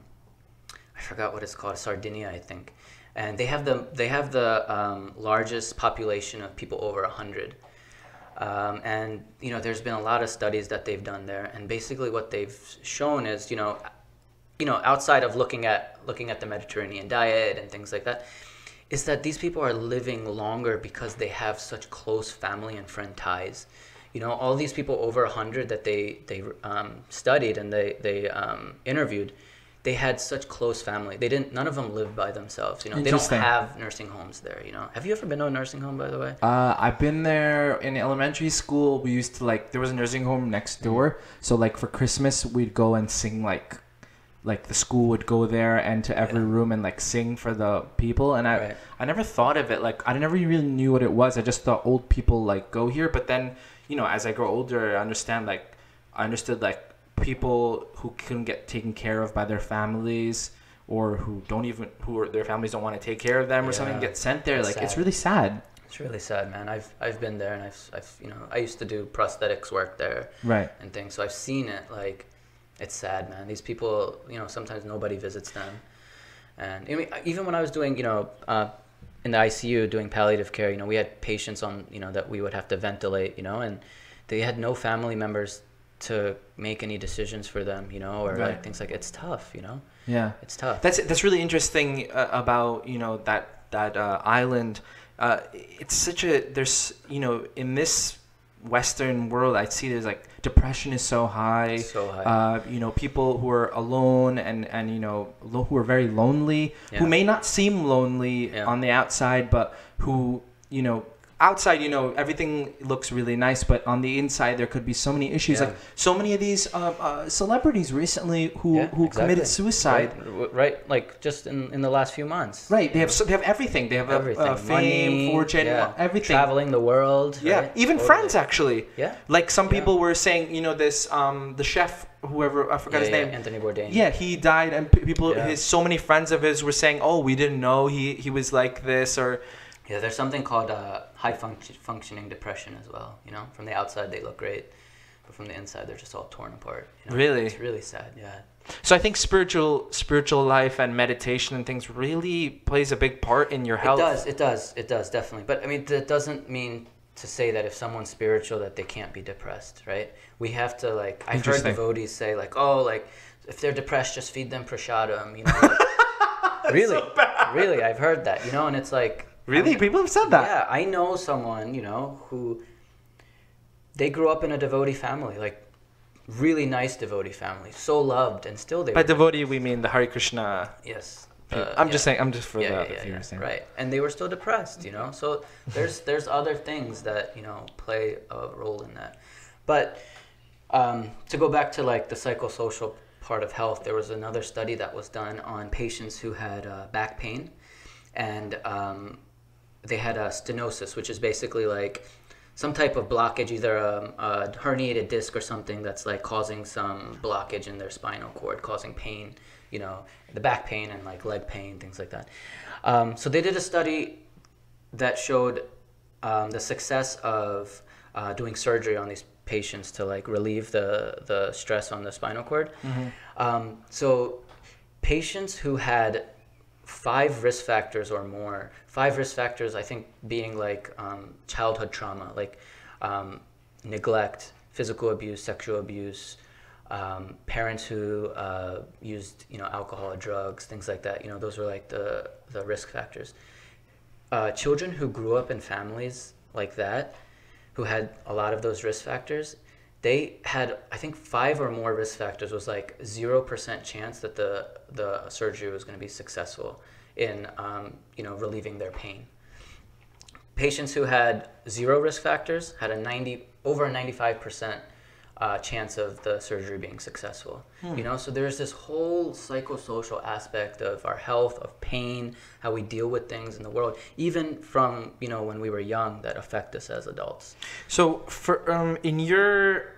I forgot what it's called Sardinia I think and they have the they have the um, largest population of people over a hundred um, and you know there's been a lot of studies that they've done there and basically what they've shown is you know you know outside of looking at looking at the Mediterranean diet and things like that is that these people are living longer because they have such close family and friend ties. You know, all these people over 100 that they, they um, studied and they, they um, interviewed, they had such close family. They didn't, none of them lived by themselves. You know, they don't have nursing homes there, you know. Have you ever been to a nursing home, by the way? Uh, I've been there in elementary school. We used to like there was a nursing home next door. So like for Christmas, we'd go and sing like, like the school would go there and to every Yeah. room and like sing for the people. And I Right. I never thought of it like I never really knew what it was. I just thought old people like go here. But then you know as I grow older, I understand like I understood like people who couldn't get taken care of by their families or who don't even who are, their families don't want to take care of them or something get sent there. That's Like it's really sad. It's really sad, man. I've, I've been there and I've, I've, you know, I used to do prosthetics work there. Right. and things. So I've seen it. Like, it's sad, man. These people, you know, sometimes nobody visits them. And I mean, even when I was doing, you know, uh, in the ICU doing palliative care, you know, we had patients on, you know, that we would have to ventilate, you know, and they had no family members to make any decisions for them, you know, or Right. like things like it's tough, you know, Yeah. it's tough. That's that's really interesting uh, about you know that that uh, island. Uh, it's such a there's you know in this Western world I see there's like depression is so high. so high. Uh, you know people who are alone and and you know lo- who are very lonely who may not seem lonely Yeah. on the outside but who you know outside you know everything looks really nice but on the inside there could be so many issues Yeah. like so many of these uh, uh, celebrities recently who Yeah, who committed suicide Right, right, like just in, in the last few months. Right, they have so, they have everything. They have a, everything, uh, fame, Money, fortune, yeah. everything. traveling the world. yeah, right? even Totally. friends actually. Yeah, Like some Yeah. people were saying, you know, this um the chef, whoever I forgot yeah, his yeah, name. Anthony Bourdain. Yeah, he died, and people, Yeah. his so many friends of his were saying, "Oh, we didn't know he he was like this," or Yeah, there's something called uh, high func- functioning depression as well. You know, from the outside they look great, but from the inside they're just all torn apart. You know? Really? It's really sad. Yeah. so. I think spiritual spiritual life and meditation and things really plays a big part in your health. It does. It does. It does definitely. But I mean, that doesn't mean to say that if someone's spiritual that they can't be depressed, right? We have to like. I've heard devotees say like, oh, like if they're depressed, just feed them prasadam. You know. Like, really, really, I've heard that. You know, and it's like. Really, I'm- people have said that. Yeah, I know someone, you know, who they grew up in a devotee family, like really nice devotee family, so loved, and still they. By devotee, we mean the Hare Krishna. yes, uh, I'm yeah. just saying. I'm just for yeah, the yeah, yeah, yeah, saying. right and they were still depressed you know so there's there's other things that you know play a role in that but um, to go back to like the psychosocial part of health there was another study that was done on patients who had uh, back pain and um, they had a stenosis which is basically like some type of blockage either a, a herniated disc or something that's like causing some blockage in their spinal cord causing pain you know the back pain and like leg pain things like that um, so they did a study that showed um, the success of uh, doing surgery on these patients to like relieve the the stress on the spinal cord. Um, so patients who had five risk factors or more, five risk factors, I think being like um, childhood trauma, like um, neglect, physical abuse, sexual abuse, um, parents who uh, used you know alcohol or drugs, things like that. You know those were like the the risk factors uh, children who grew up in families like that, who had a lot of those risk factors, they had I think five or more risk factors was like zero percent chance that the the surgery was going to be successful in um, you know relieving their pain. Patients who had zero risk factors had a ninety over a ninety five percent uh, chance of the surgery being successful. You know, so there's this whole psychosocial aspect of our health, of pain, how we deal with things in the world, even from you know when we were young, that affect us as adults. So, for um, in your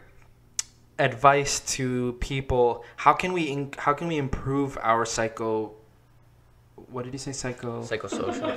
advice to people, how can we in, how can we improve our psycho? What did you say? Psycho Psychosocial.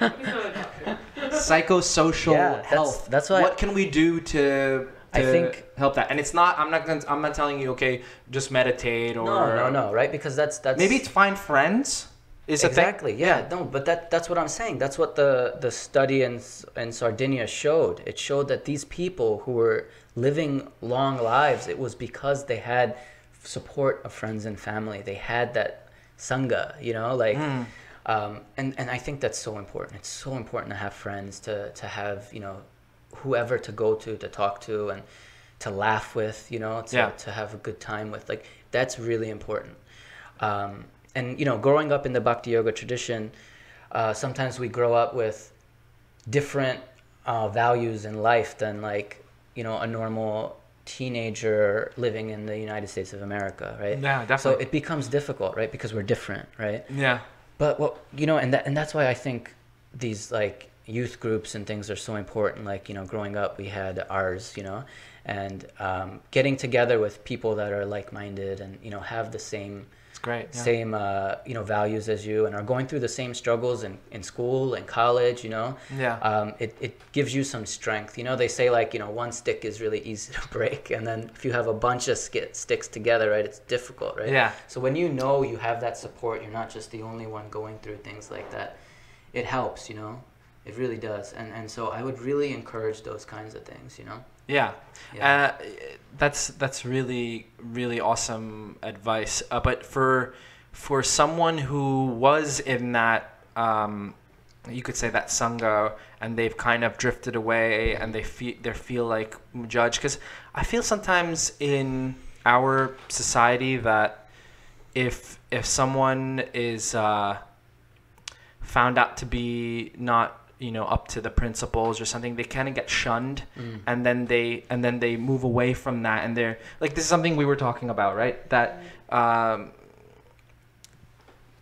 psychosocial Yeah, health. that's why- What can we do to? I think- help that, and it's not. I'm not. Gonna, I'm not telling you. Okay, just meditate or no, no, no, right? Because that's that's Maybe it's find friends. Is thing. exactly yeah. No but that that's what i'm saying. That's what the the study in in sardinia showed. It showed that these people who were living long lives it was because they had support of friends and family. They had that sangha you know like um, and and i think that's so important. It's so important to have friends to to have you know whoever to go to to talk to and to laugh with you know to, Yeah. to have a good time with. Like that's really important. Um, and you know growing up in the bhakti yoga tradition uh, sometimes we grow up with different uh, values in life than like you know a normal teenager living in the united states of america right Yeah, definitely. so it becomes difficult right because we're different right Yeah. but what you know, and that and that's why I think these like youth groups and things are so important. Like you know, growing up, we had ours, you know, and um, getting together with people that are like-minded and you know have the same great. Yeah. same uh, you know values as you and are going through the same struggles in, in school and college. You know, Yeah. um, it it gives you some strength. You know, they say like you know one stick is really easy to break, and then if you have a bunch of sk- sticks together, right, it's difficult, right? Yeah. So when you know you have that support, you're not just the only one going through things like that. It helps, you know. It really does, and and so I would really encourage those kinds of things, you know. Yeah. Yeah. Uh, that's that's really really awesome advice. Uh, but for for someone who was in that um, you could say that sangha and they've kind of drifted away and they feel they feel like judged because I feel sometimes in our society that if if someone is uh, found out to be not you know up to the principles or something they kind of get shunned Mm. and then they and then they move away from that and they're like this is something we were talking about right that um,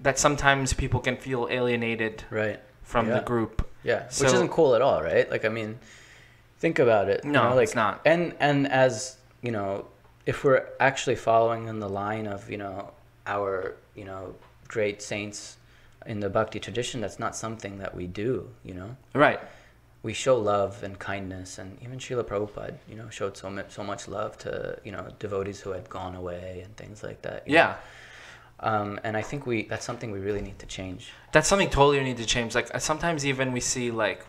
that sometimes people can feel alienated Right. from the group Yeah. So- Which isn't cool at all, right? Like I mean, think about it. you No, know, like, it's not. And and as you know, if we're actually following in the line of you know our you know great saints in the bhakti tradition, that's not something that we do. You know. right we show love and kindness, and even Srila Prabhupada, you know, showed so much, so much love to, you know, devotees who had gone away and things like that. yeah Um, and I think we, that's something we really need to change. that's something totally we need to change like uh, sometimes even we see like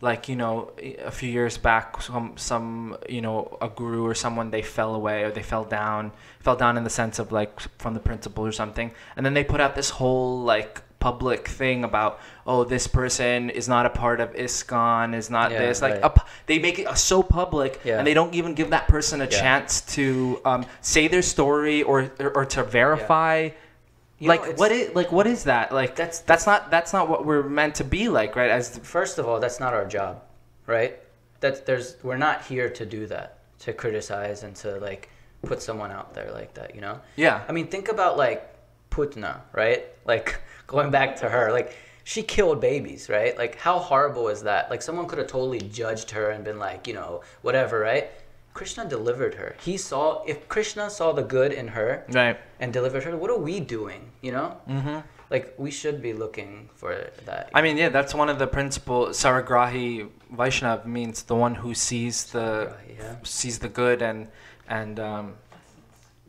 like you know a few years back some some you know a guru or someone they fell away or they fell down fell down in the sense of like from the principle or something and then they put out this whole like public thing about oh this person is not a part of ISKCON is not Yeah, this like right. a, they make it so public Yeah. and they don't even give that person a Yeah. chance to um, say their story or, or or to verify You like it's- what is like what is that? Like That's- that's not that's not what we're meant to be like, right? As First of all, that's not our job, right? That there's we're not here to do that, to criticize and to like put someone out there like that, you know? yeah. I mean, think about like Putna, right? Like going back to her, like she killed babies, right? Like how horrible is that? Like someone could have totally judged her and been like, you know, whatever, right? Krishna delivered her. He saw if Krishna saw the good in her Right. and delivered her, what are we doing? You know? Mm-hmm. Like we should be looking for that. I mean, yeah, that's one of the principal. Saragrahi Vaishnav means the one who sees the yeah. sees the good and and um,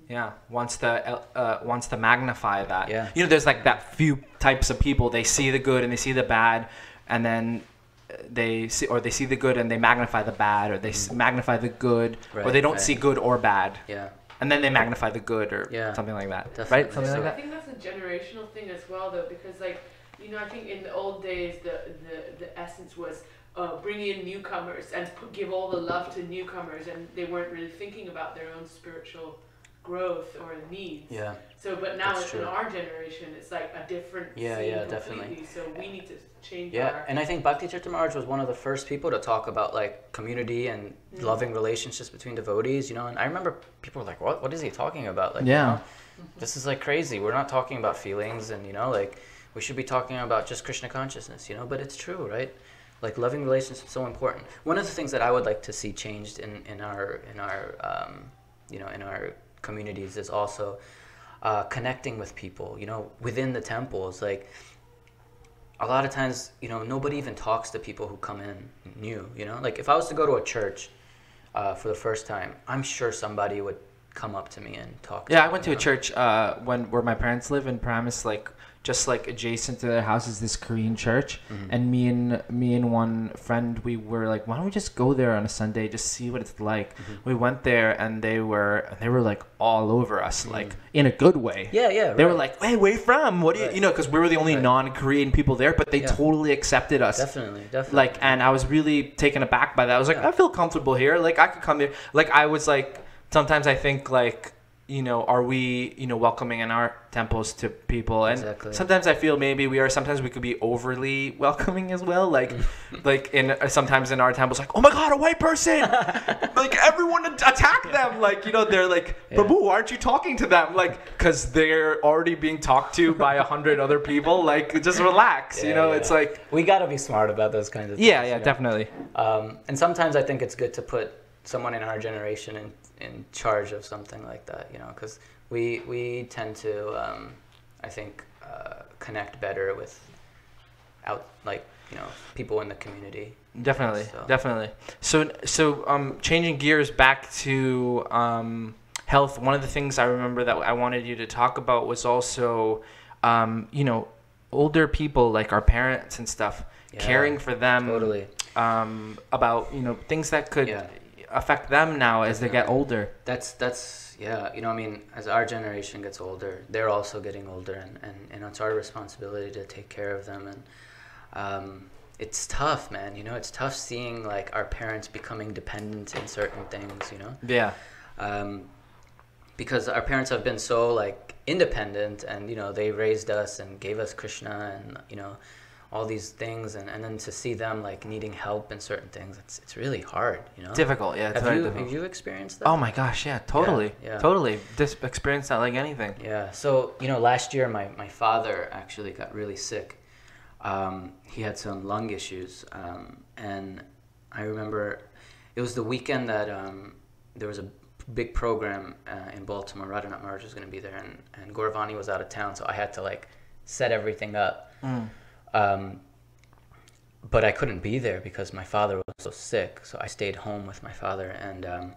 yeah wants to uh, wants to magnify that. Yeah. You know, there's like that few types of people. They see the good and they see the bad, and then uh, they see or they see the good and they magnify the bad, or they s magnify the good, or they don't right. see good or bad, Yeah. and then they magnify the good or Yeah. something like that. Definitely. Right? Something So- like I think that's a generational thing as well, though, because like you know, I think in the old days the the, the essence was uh, bring in newcomers and put, give all the love to newcomers, and they weren't really thinking about their own spiritual growth or needs. Yeah. So, but now That's in our generation, it's like a different Yeah, scene yeah, completely. definitely. So we need to change Yeah, our. and I think Bhakti Chaitra was one of the first people to talk about like community and Mm. loving relationships between devotees, you know. And I remember people were like, "What? What is he talking about?" Like, Yeah. you know, this is like crazy. We're not talking about feelings, and you know, like we should be talking about just Krishna consciousness, you know. But it's true, right? Like loving relationships so important. One of the things that I would like to see changed in in our in our um, you know in our communities is also uh, connecting with people, you know, within the temples, like a lot of times, you know, nobody even talks to people who come in new, you know? Like if I was to go to a church uh, for the first time, I'm sure somebody would come up to me and talk Yeah, I went to a know? church uh, when where my parents live in Paramus, like just like adjacent to their house is this Korean church, Mhm. and me and me and one friend we were like, why don't we just go there on a Sunday, just see what it's like. Mhm. We went there and they were they were like all over us, Mhm. like in a good way. Yeah, yeah. They were like, "Hey, where you from? What do you, Right. you know?" Because we were the only Right. non-Korean people there, but they Yeah. totally accepted us. definitely, definitely. Like, and I was really taken aback by that. I was like, Yeah. I feel comfortable here. Like, I could come here. Like, I was like, sometimes I think like, you know, are we, you know, welcoming in our temples to people? And Exactly. sometimes I feel maybe we are. Sometimes we could be overly welcoming as well. Like, like in uh, sometimes in our temples, like, oh my god, a white person! like everyone at- attack them. Like, you know, they're like, Yeah. Prabhu, why aren't you talking to them? Like, because they're already being talked to by a hundred other people. Like, just relax. you know, yeah. it's like. we got to be smart about those kinds of things. Yeah, yeah, you know? definitely. Um, and sometimes I think it's good to put someone in our generation in, in charge of something like that, you know, because we, we tend to, um, I think, uh, connect better with out, like, you know, people in the community. Definitely, So- definitely. So, so um, changing gears back to um, health. One of the things I remember that I wanted you to talk about was also, um, you know, older people like our parents and stuff, Yeah, caring for them. Totally. Um, about you know things that could Yeah. Affect them now as they get older. That's that's yeah. You know, I mean, as our generation gets older, they're also getting older, and and, and it's our responsibility to take care of them. And um, it's tough, man. You know, it's tough seeing like our parents becoming dependent in certain things. You know, Yeah. um, because our parents have been so like independent, and you know, they raised us and gave us Krishna, and you know. All these things, and, and then to see them like needing help in certain things, it's, it's really hard, you know. Difficult. Yeah. It's Have you difficult. have you experienced that? Oh my gosh. Yeah. Totally. yeah. Totally. Just experience that like anything. Yeah. So you know, last year my, my father actually got really sick. Um, he had some lung issues, um, and I remember it was the weekend that um, there was a big program uh, in Baltimore. Radhanath Maharaj was going to be there, and and Gauravani was out of town, so I had to like set everything up. Mm. Um, but I couldn't be there because my father was so sick. So I stayed home with my father, and um,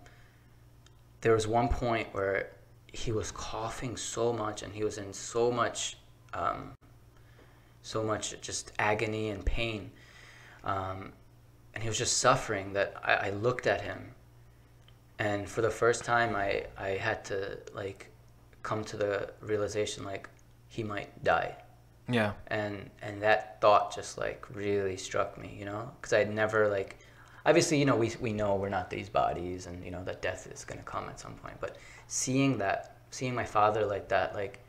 there was one point where he was coughing so much, and he was in so much, um, so much just agony and pain, um, and he was just suffering. That I, I looked at him, and for the first time, I I had to like come to the realization like he might die Yeah. and and that thought just like really struck me you know because i'd never like obviously you know we, we know we're not these bodies and you know that death is to come at some point but seeing that seeing my father like that like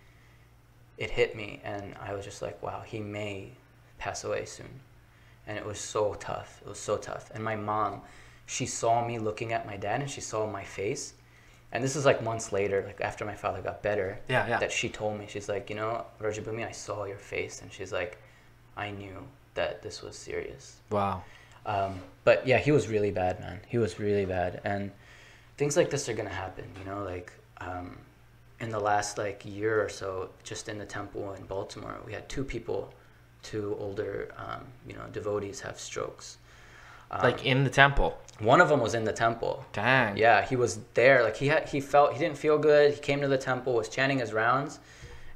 it hit me, and I was just like, wow, he may pass away soon, and it was so tough. It was so tough, and my mom, she saw me looking at my dad, and she saw my face. And this is like months later, like after my father got better, Yeah, yeah. that she told me, she's like, you know, Vrajabhumi, I saw your face, and she's like, I knew that this was serious. Wow. Um, but yeah, he was really bad, man. He was really bad, and things like this are gonna happen. You know, like um, in the last like year or so, just in the temple in Baltimore, we had two people, two older, um, you know, devotees have strokes. Um, Like in the temple. one of them was in the temple. Dang. Yeah, he was there. Like he had, he felt he didn't feel good. He came to the temple, was chanting his rounds,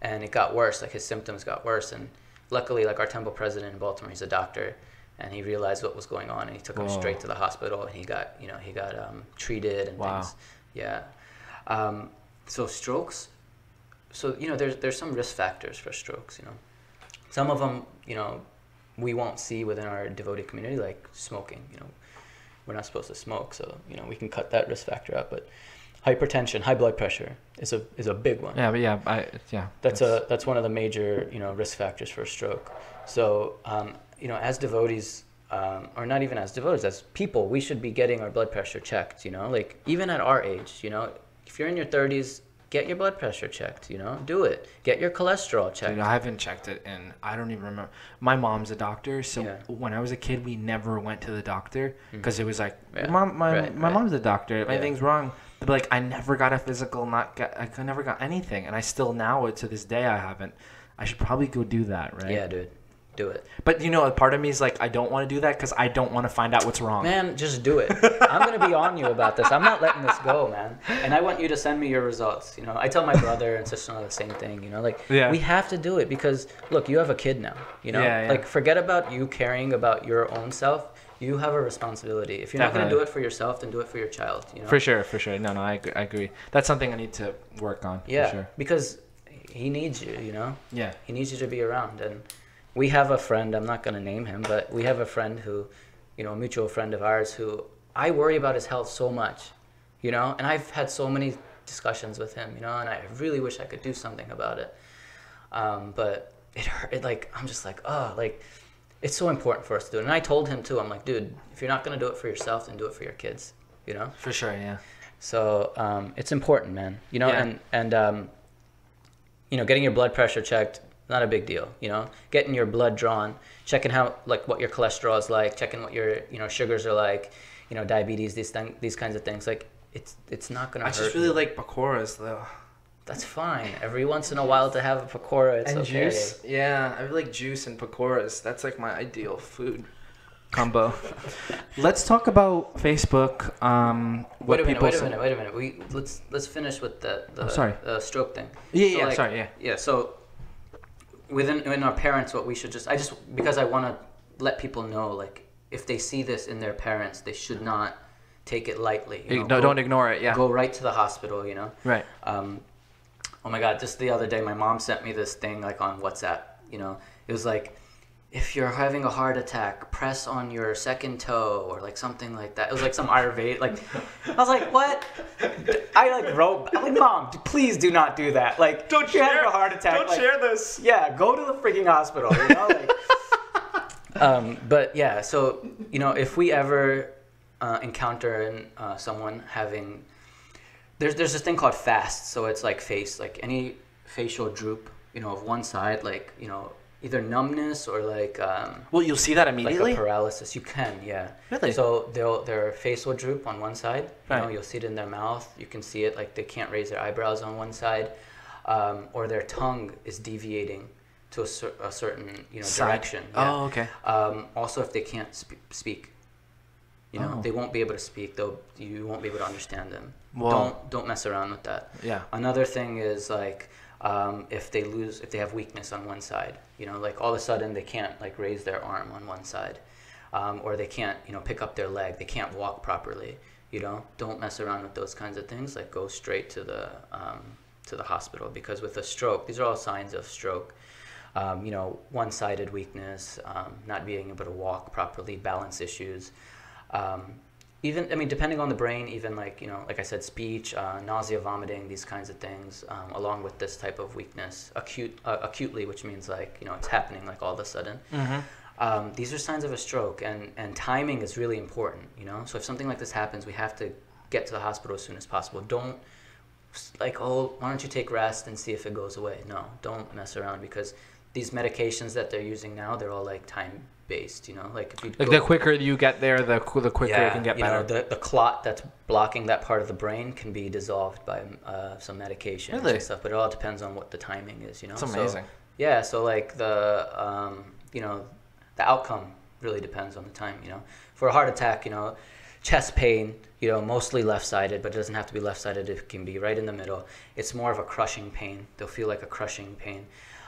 and it got worse. Like his symptoms got worse. And luckily, like our temple president in Baltimore, he's a doctor, and he realized what was going on, and he took him Whoa. straight to the hospital, and he got you know he got um, treated and Wow. things. Yeah. Um, so strokes. So you know, there's there's some risk factors for strokes. You know, some of them you know we won't see within our devoted community, like smoking. You know, we're not supposed to smoke, so you know we can cut that risk factor out. But hypertension, high blood pressure is a is a big one. Yeah, but yeah, I yeah. That's a that's one of the major you know risk factors for a stroke. So um, you know as devotees, um, or not even as devotees, as people, we should be getting our blood pressure checked. You know, like even at our age, you know, if you're in your 30s, get your blood pressure checked. You know, do it. Get your cholesterol checked. Dude, I haven't checked it, and I don't even remember. My mom's a doctor, so Yeah. when I was a kid, we never went to the doctor mm. because it was like, Yeah. mom, my Right, my right. mom's a doctor. If Yeah. anything's wrong, but like I never got a physical, not got, I never got anything, and I still now to this day I haven't. I should probably go do that, right? Yeah, dude, do it. But you know, a part of me is like, I don't want to do that because I don't want to find out what's wrong. Man, just do it. I'm gonna be on you about this. I'm not letting this go, man. And I want you to send me your results. You know, I tell my brother and sister-in-law the same thing. You know, like Yeah. we have to do it because look, you have a kid now. You know, Yeah, yeah. like forget about you caring about your own self. You have a responsibility. If you're not gonna do it for yourself, then do it for your child. You know. For sure, for sure. No, no, I, agree- I agree. That's something I need to work on. Yeah, For sure. because he needs you. You know. Yeah. He needs you to be around. And we have a friend, I'm not going to name him, but we have a friend who, you know, a mutual friend of ours who I worry about his health so much, you know, and I've had so many discussions with him, you know, and I really wish I could do something about it. Um, but it hurt, it like, I'm just like, oh, like, it's so important for us to do it. And I told him too, I'm like, dude, if you're not going to do it for yourself, then do it for your kids, you know? For sure, yeah. So um, it's important, man. You know, Yeah. and and um, you know, getting your blood pressure checked, not a big deal. You know, getting your blood drawn, checking how like what your cholesterol is like, checking what your you know sugars are like, you know, diabetes, these thing, these kinds of things. Like it's it's not gonna I hurt. just really you. like pakoras though. That's fine. Every once in a while to have a pakora, it's and okay. juice. Yeah, I really like juice and pakoras. That's like my ideal food combo. Let's talk about Facebook. Um, what Wait a minute. people Wait a minute. Wait a minute. We let's let's finish with the the Oh, sorry. the stroke thing. Yeah, So, yeah, like, sorry, yeah. Yeah. So within in our parents, what we should just I just because I want to let people know like if they see this in their parents, they should not take it lightly. You know, no, go- don't ignore it. Yeah. Go right to the hospital. You know. Right. Um, oh my God! Just the other day, my mom sent me this thing like on WhatsApp. You know, it was like. If you're having a heart attack, press on your second toe or like something like that. It was like some Ayurveda. Like, I was like, what? I like wrote. I'm like, mom, please do not do that. Like, don't you're having a heart attack. Don't like, share this. yeah, go to the freaking hospital. You know, like. um, but yeah, so you know, if we ever uh, encounter uh, someone having, there's there's this thing called fast. So it's like face, like any facial droop, you know, of one side, like you know, either numbness or like. Um, Well, you'll see that like immediately. a paralysis. You can, yeah. Really? So they'll their face will droop on one side. You know, Right. you'll see it in their mouth. You can see it like they can't raise their eyebrows on one side, um, or their tongue is deviating to a, cer- a certain you know Side. direction. yeah. Oh, okay. Um, also, if they can't sp- speak, you know, Oh. they won't be able to speak. They'll you won't be able to understand them. Don't don't mess around with that. Yeah. Another thing is like um, if they lose, if they have weakness on one side, you know, like all of a sudden they can't like raise their arm on one side, um, or they can't, you know, pick up their leg. They can't walk properly. You know, don't mess around with those kinds of things. Like go straight to the um, to the hospital because with a stroke, these are all signs of stroke. Um, you know, one-sided weakness, um, not being able to walk properly, balance issues. Even I mean, depending on the brain, even like you know, like I said, speech, uh, nausea, vomiting, these kinds of things, um, along with this type of weakness, acute, uh, acutely, which means like you know, it's happening like all of a sudden. Um, these are signs of a stroke, and and timing is really important. You know, so if something like this happens, we have to get to the hospital as soon as possible. Don't like, oh, why don't you take rest and see if it goes away? No, don't mess around because these medications that they're using now, they're all like time based. You know, like if you Like go- the quicker you get there, the the quicker it can get you better. know, the, the clot that's blocking that part of the brain can be dissolved by uh, some medication Really? and stuff, but it all depends on what the timing is, you know? So, amazing. yeah, so like the, um, you know, the outcome really depends on the time, you know? For a heart attack, you know, chest pain, you know, mostly left-sided, but it doesn't have to be left-sided. It can be right in the middle. It's more of a crushing pain. They'll feel like a crushing pain.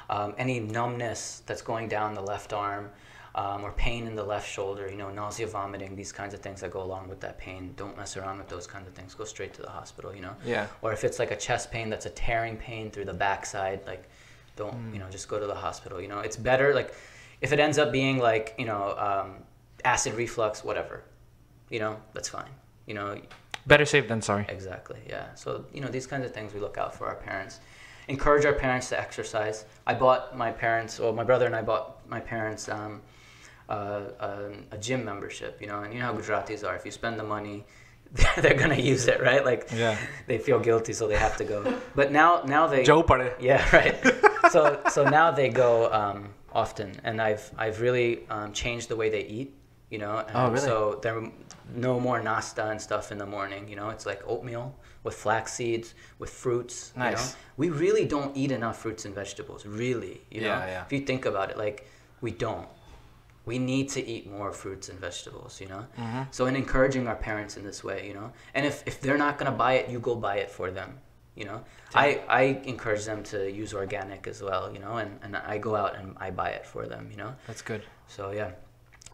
Um, any numbness that's going down the left arm, um, or pain in the left shoulder, you know, nausea, vomiting, these kinds of things that go along with that pain. Don't mess around with those kinds of things. Go straight to the hospital, you know. Yeah. Or if it's like a chest pain that's a tearing pain through the backside, like, don't Hmm. you know, just go to the hospital. You know, it's better like if it ends up being like you know um, acid reflux, whatever, you know, that's fine. You know, Better safe than sorry. Exactly. Yeah. So you know these kinds of things we look out for our parents. Encourage our parents to exercise. I bought my parents, or my brother and I bought my parents um, uh, um, a gym membership. You know, and you know how Gujaratis are. If you spend the money, they're gonna use it, right? Like Yeah. they feel guilty, so they have to go. But now, now they Joe yeah, right. so so now they go um, often, and I've I've really um, changed the way they eat. You know, and Oh, really? so there no more nasta and stuff in the morning. You know, it's like oatmeal with flax seeds, with fruits. You know? Nice. We really don't eat enough fruits and vegetables. Really, you know. Yeah, yeah. If you think about it, like we don't. We need to eat more fruits and vegetables, you know. Mm-hmm. So in encouraging our parents in this way, you know, and if if they're not gonna buy it, you go buy it for them, you know. I I encourage them to use organic as well, you know, and and I go out and I buy it for them, you know. That's good. So yeah,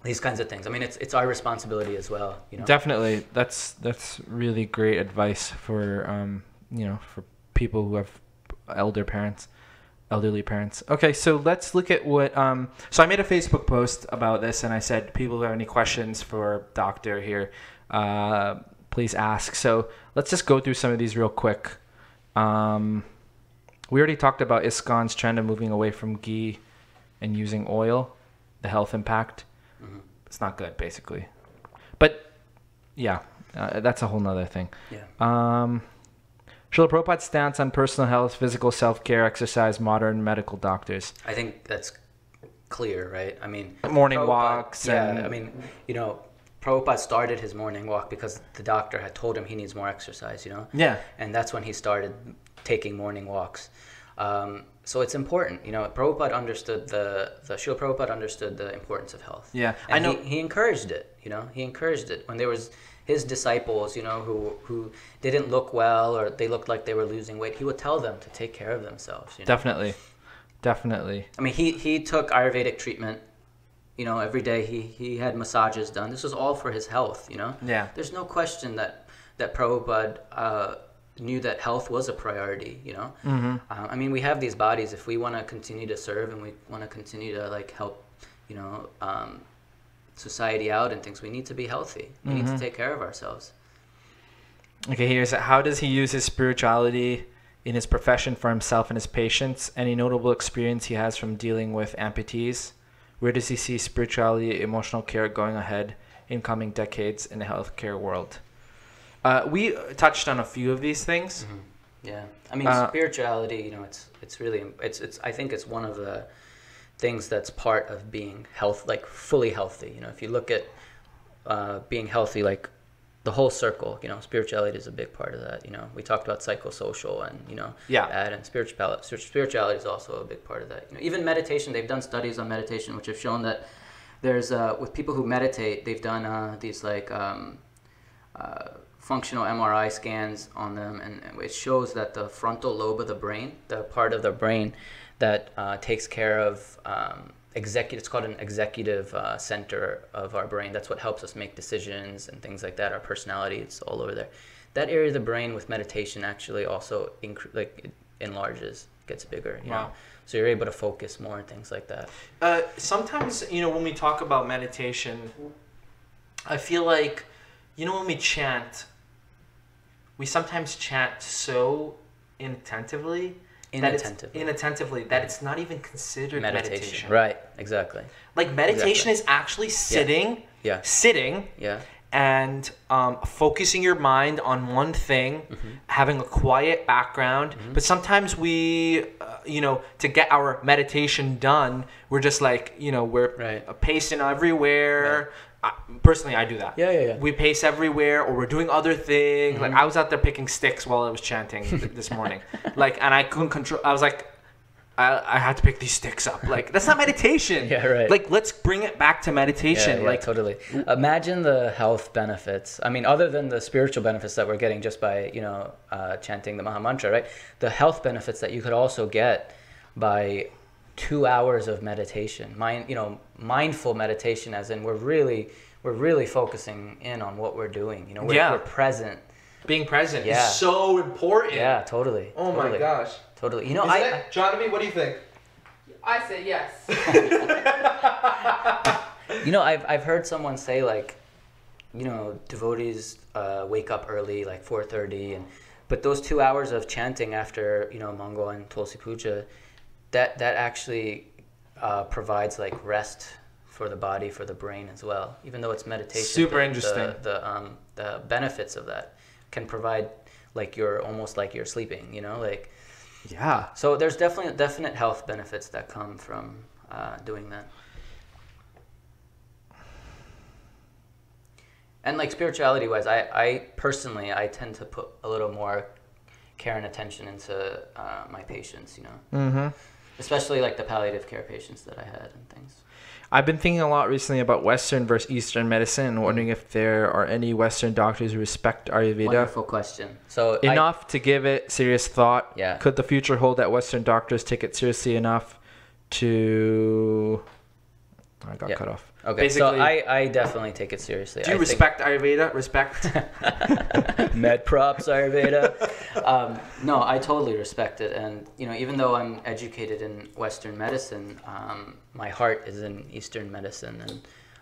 these kinds of things. I mean, it's it's our responsibility as well, you know. Definitely, that's that's really great advice for um, you know for people who have elder parents, elderly parents. Okay, so let's look at what. Um, so I made a Facebook post about this, and I said people who have any questions for Doctor here, uh, please ask. So let's just go through some of these real quick. Um, we already talked about ISKCON's trend of moving away from ghee and using oil, the health impact. It's not good, basically. But yeah, uh, that's a whole nother thing. Yeah. Um, Srila Prabhupada's stance on personal health, physical self care, exercise, modern medical doctors. I think that's clear, right? I mean, Morning Prabhupada- walks Yeah, and- I mean, you know, Prabhupada started his morning walk because the doctor had told him he needs more exercise, you know? Yeah. And that's when he started taking morning walks. Um, so it's important, you know. Prabhupada understood the the Srila Prabhupada understood the importance of health. Yeah, and I know- He, he encouraged it, you know. He encouraged it when there was his disciples, you know, who who didn't look well or they looked like they were losing weight. He would tell them to take care of themselves. You know? Definitely. Definitely. I mean, he, he took Ayurvedic treatment. You know, every day he, he had massages done. This was all for his health. You know. Yeah. There's no question that that Prabhupada uh, knew that health was a priority. You know. Mm-hmm. Uh, I mean, we have these bodies. If we want to continue to serve and we want to continue to like help, you know, um, society out and things, we need to be healthy. We need to take care of ourselves. Okay, here's how does he use his spirituality in his profession for himself and his patients? Any notable experience he has from dealing with amputees? Where does he see spirituality, emotional care going ahead in coming decades in the healthcare world? Uh, we touched on a few of these things. Yeah, I mean Uh, spirituality. You know, it's it's really it's it's. I think it's one of the things that's part of being health, like fully healthy. You know, if you look at uh, being healthy, like the whole circle. You know, spirituality is a big part of that. You know, we talked about psychosocial and you know Yeah. that, and spirituality. Spirituality is also a big part of that. You know, even meditation. They've done studies on meditation, which have shown that there's uh, with people who meditate, they've done uh, these like. Um, uh, functional MRI scans on them, and it shows that the frontal lobe of the brain, the part of the brain that uh, takes care of um, executive, it's called an executive uh, center of our brain. That's what helps us make decisions and things like that. Our personality, it's all over there. That area of the brain with meditation actually also incre- like it enlarges, gets bigger. You know? Wow. So you're able to focus more and things like that. Uh, sometimes, you know, when we talk about meditation, I feel like you know when we chant, we sometimes chant so inattentively. that it's- Inattentively. inattentively that it's not even considered meditation. meditation. Right. Exactly. Like meditation is actually sitting, Yeah. sitting, Yeah. and um, focusing your mind on one thing, having a quiet background. But sometimes we, uh, you know, to get our meditation done, we're just like, you know, we're Right. pacing everywhere. I, personally, I do that. Yeah, yeah, yeah. We pace everywhere, or we're doing other things. Like I was out there picking sticks while I was chanting th- this morning, like, and I couldn't control. I was like, I, I had to pick these sticks up. Like that's not meditation. Yeah, right. Like let's bring it back to meditation. Yeah, yeah, like totally. Imagine the health benefits. I mean, other than the spiritual benefits that we're getting just by you know uh, chanting the Maha Mantra, right? The health benefits that you could also get by two hours of meditation. Mind, you know, mindful meditation, as in we're really we're really focusing in on what we're doing. You know, we're, Yeah. we're present. being present Yeah. is so important. Yeah, totally. Oh totally, my gosh. Totally. You know, Isn't I, it? Jonathan, what do you think? I say yes. You know, I've, I've heard someone say like, you know, devotees uh, wake up early, like 4.30, and but those two hours of chanting after, you know, Mango and Tulsi Puja, that, that actually uh, provides like rest for the body, for the brain as well. Even though it's meditation. Super the- interesting. The, the, um, the benefits of that can provide like you're almost like you're sleeping, you know, like, Yeah. so there's definitely definite health benefits that come from uh, doing that. And like spirituality wise, I, I personally I tend to put a little more care and attention into uh, my patients, you know, Mm-hmm. Especially like the palliative care patients that I had and things. I've been thinking a lot recently about Western versus Eastern medicine and wondering mm-hmm. if there are any Western doctors who respect Ayurveda Wonderful question. So I- enough to give it serious thought. Yeah. Could the future hold that Western doctors take it seriously enough to. I got Yeah. cut off. Okay, Basically, so I, I definitely take it seriously. do you I think- respect Ayurveda? Respect. med props ayurveda um, no i totally respect it and you know even though i'm educated in western medicine um, my heart is in eastern medicine and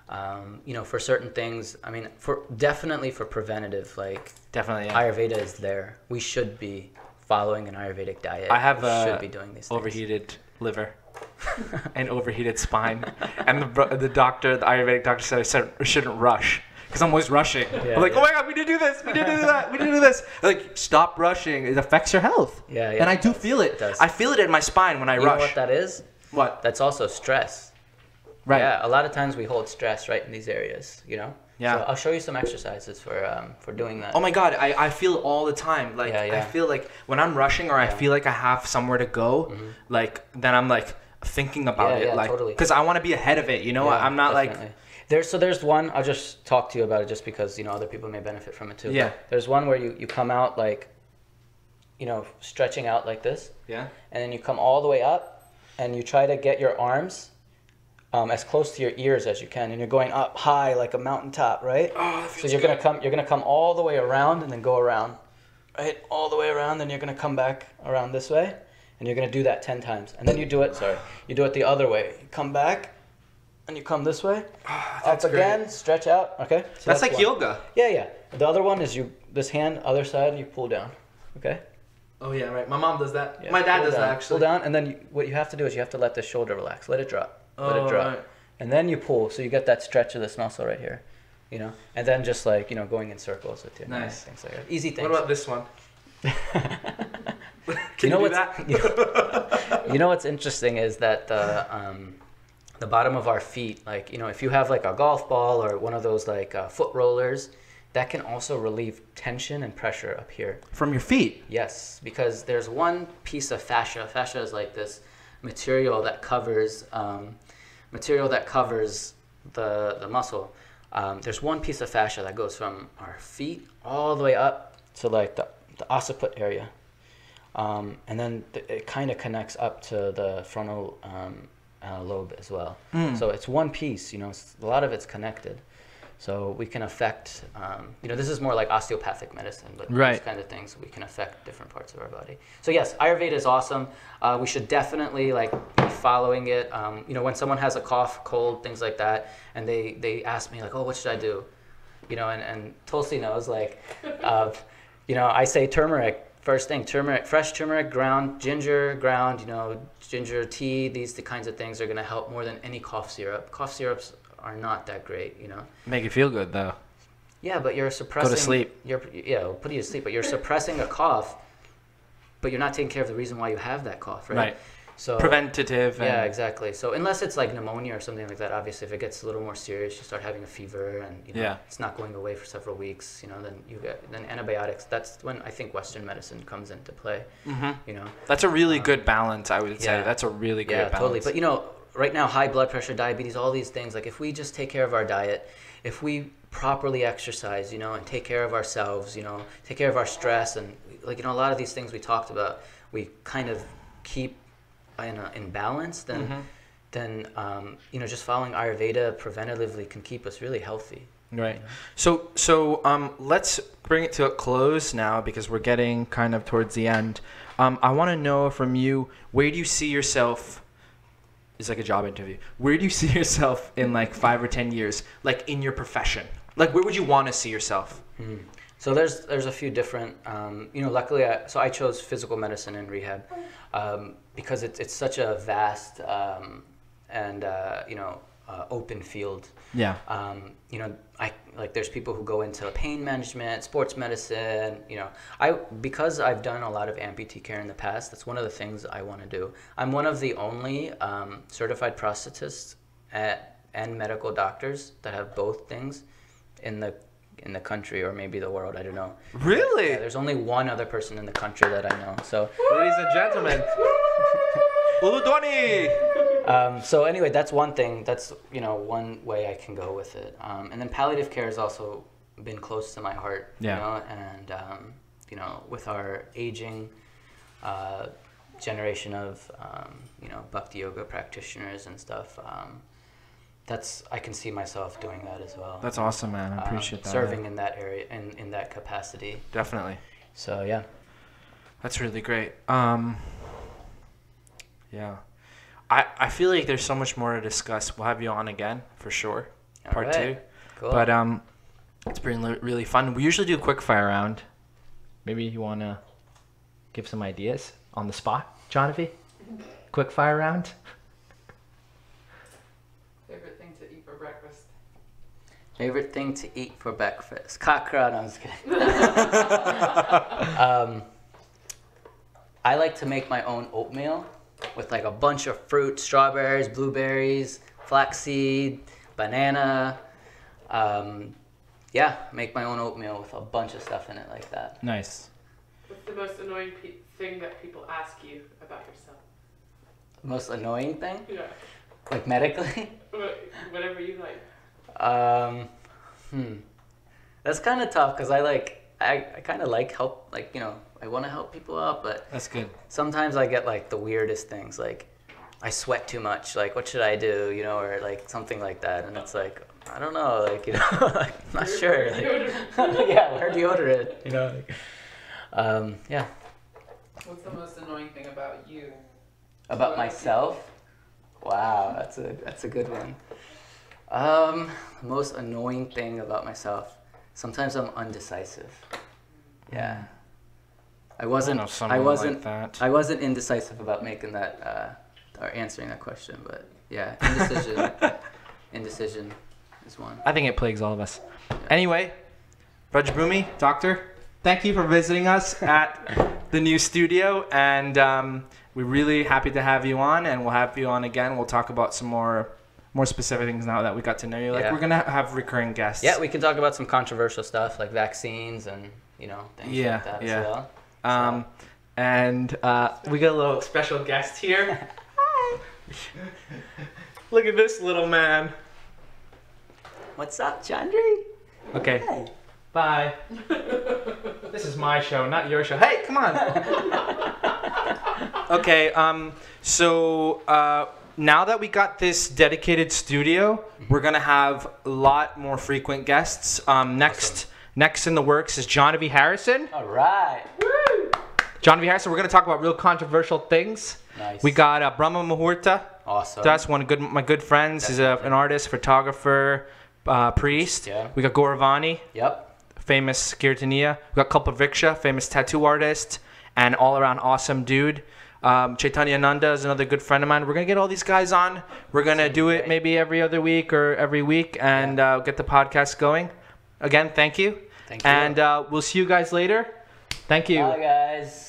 um, you know for certain things i mean for definitely for preventative like Definitely. Yeah. ayurveda is there we should be following an ayurvedic diet I have we uh, should be doing these things. overheated liver and overheated spine, and the the doctor, the Ayurvedic doctor said I said shouldn't rush because I'm always rushing. Yeah, I'm like, yeah. oh my god, we to do this, we to do that, we to do this. Like, stop rushing. It affects your health. Yeah, yeah, And I do does. feel it. It does. I feel it in my spine when I rush. you know what that is what? that's also stress Right. Yeah, a lot of times we hold stress right in these areas, you know? Yeah. So I'll show you some exercises for um, for doing that. Oh my god, I, I feel all the time. Like Yeah, I feel like when I'm rushing or I feel like I have somewhere to go, like then I'm like thinking about. Yeah, it, yeah, like totally. because I want to be ahead of it. You know, Yeah, I'm not definitely. like there's so there's one I'll just talk to you about it just because you know other people may benefit from it too. Yeah. There's one where you you come out like, you know, stretching out like this, yeah. and then you come all the way up, and you try to get your arms. Um, as close to your ears as you can, and you're going up high like a mountaintop, right? Oh, so you're gonna come, you're gonna come all the way around and then go around, right? All the way around, then you're gonna come back around this way, and you're gonna do that ten times, and then you do it. Sorry, you do it the other way. You come back, and you come this way, up Ah, that's great. again, stretch out. Okay, so That's, like one. yoga. Yeah, yeah. The other one is you this hand, other side, you pull down. Okay. Oh yeah, right. My mom does that. Yeah, My dad does down, that actually. Pull down, and then you, what you have to do is you have to let the shoulder relax. Let it drop. Let Oh, it drop. right. And then you pull, so you get that stretch of this muscle right here. You know, and then just like you know, going in circles with your Nice. things like that. Easy things. What about this one? you know you do what's that? you know, you know what's interesting is that the um, the bottom of our feet, like you know, if you have like a golf ball or one of those like uh, foot rollers, that can also relieve tension and pressure up here. From your feet. Yes, because there's one piece of fascia. Fascia is like this material that covers um, material that covers the the muscle. Um, there's one piece of fascia that goes from our feet all the way up to like the, the occiput area, um, and then th- it kind of connects up to the frontal um, uh, lobe as well. So it's one piece. You know, a lot of it's connected. So we can affect, um, you know, this is more like osteopathic medicine, but these Right. kind of things we can affect different parts of our body. So yes, Ayurveda is awesome. Uh, we should definitely like be following it. Um, you know, when someone has a cough, cold, things like that, and they they ask me like, oh, what should I do? you know, and, and Tulsi knows like, uh, you know, I say turmeric first thing, turmeric, fresh turmeric, ground ginger, ground, you know, ginger tea. These the kinds of things are gonna help more than any cough syrup. Cough syrups are not that great, you know. Make you feel good though. Yeah, but you're suppressing. sleep. You're yeah, it'll put you to sleep, but you're suppressing a cough, but you're not taking care of the reason why you have that cough, right? Right. So Preventative. And, yeah, exactly. So unless it's like pneumonia or something like that, obviously, if it gets a little more serious, you start having a fever and you know, Yeah. it's not going away for several weeks. You know, then you get then antibiotics. That's when I think Western medicine comes into play. Mhm. You know. That's a really good balance, I would say. That's a really good Yeah, balance. totally. But you know, right now, high blood pressure, diabetes, all these things. Like if we just take care of our diet, if we properly exercise, you know, and take care of ourselves, you know, take care of our stress, and like you know, a lot of these things we talked about, we kind of keep in a, in balance. Then, Mm-hmm. then um, you know, just following Ayurveda preventatively can keep us really healthy. Right. So so um let's bring it to a close now because we're getting kind of towards the end. Um I want to know from you where do you see yourself it's like a job interview. Where do you see yourself in like 5 or 10 years like in your profession? Like where would you want to see yourself? Mm. So there's there's a few different, um, you know. Luckily, I, so I chose physical medicine and rehab um, because it's it's such a vast um, and uh, you know uh, open field. Yeah. Um, you know, I like there's people who go into pain management, sports medicine. You know, I because I've done a lot of amputee care in the past. That's one of the things I want to do. I'm one of the only um, certified prosthetists at, and medical doctors that have both things in the in the country or maybe the world. I don't know. Really? Yeah, there's only one other person in the country that I know. So. Ladies and gentlemen. Uludwani. Um, so anyway, that's one thing. That's you know one way I can go with it. Um, and then palliative care has also been close to my heart. Yeah. You know, and um, you know, with our aging uh, generation of um, you know bhakti yoga practitioners and stuff, um, that's I can see myself doing that as well. That's awesome, man. I Um, appreciate that. serving in that area in in that capacity. Definitely. So yeah. That's really great. Um, yeah, I I feel like there's so much more to discuss. We'll have you on again for sure, All part right. two. Cool. But um, it's been really fun. We usually do a quick fire round. Maybe you wanna give some ideas on the spot, Johnny? Quick fire round. Favorite thing to eat for breakfast? Favorite thing to eat for breakfast? Cockroach. No, I'm just kidding. um, I like to make my own oatmeal with like a bunch of fruit, strawberries, blueberries, flaxseed, banana. Um, yeah, make my own oatmeal with a bunch of stuff in it like that. Nice. What's the most annoying pe- thing that people ask you about yourself? Most annoying thing, Yeah, like medically. Whatever you like. Um, hmm. That's kind of tough because I like I, I kind of like help like you know I want to help people out, but That's good. sometimes I get like the weirdest things like I sweat too much. Like what should I do? You know, or like something like that, and it's like I don't know. Like you know, like, I'm not sure. Like, yeah, wear deodorant. You order it? You know. Like, um, yeah. What's the most annoying thing about you? About myself. Wow, that's a that's a good one. Um, most annoying thing about myself. Sometimes I'm undecisive. Yeah. I wasn't. I, like wasn't. that. I wasn't indecisive about making that uh, or answering that question, but yeah, indecision. indecision is one. I think it plagues all of us. Anyway, Vrajabhumi, doctor, thank you for visiting us at the new studio, and um, we're really happy to have you on, and we'll have you on again. We'll talk about some more more specific things now that we got to know you. Like Yeah. we're gonna have recurring guests. Yeah, we can talk about some controversial stuff like vaccines and you know things Yeah, like that yeah. as well. Um, and uh, we got a little special guest here. Hi. Look at this little man. What's up, Chandri? Okay. Bye. this is my show, not your show. Hey, come on. okay. Um. So uh, now that we got this dedicated studio, we're gonna have a lot more frequent guests. Um. Next. Next in the works is John V. Harrison. All right. John V. Harrison. We're gonna talk about real controversial things. Nice. We got uh, Brahma Muhurta. awesome. That's one of good my good friends. He's a, an artist, photographer, uh, priest. Yeah. We got Goravani, Yep. famous Kirtania. We got Kalpavriksha, famous tattoo artist and all around awesome dude. Um, Chaitanya Nanda is another good friend of mine. We're gonna get all these guys on. We're gonna do it maybe every other week or every week and uh, get the podcast going. Again, thank you. Thank you. And uh, we'll see you guys later. Thank you. Bye, guys.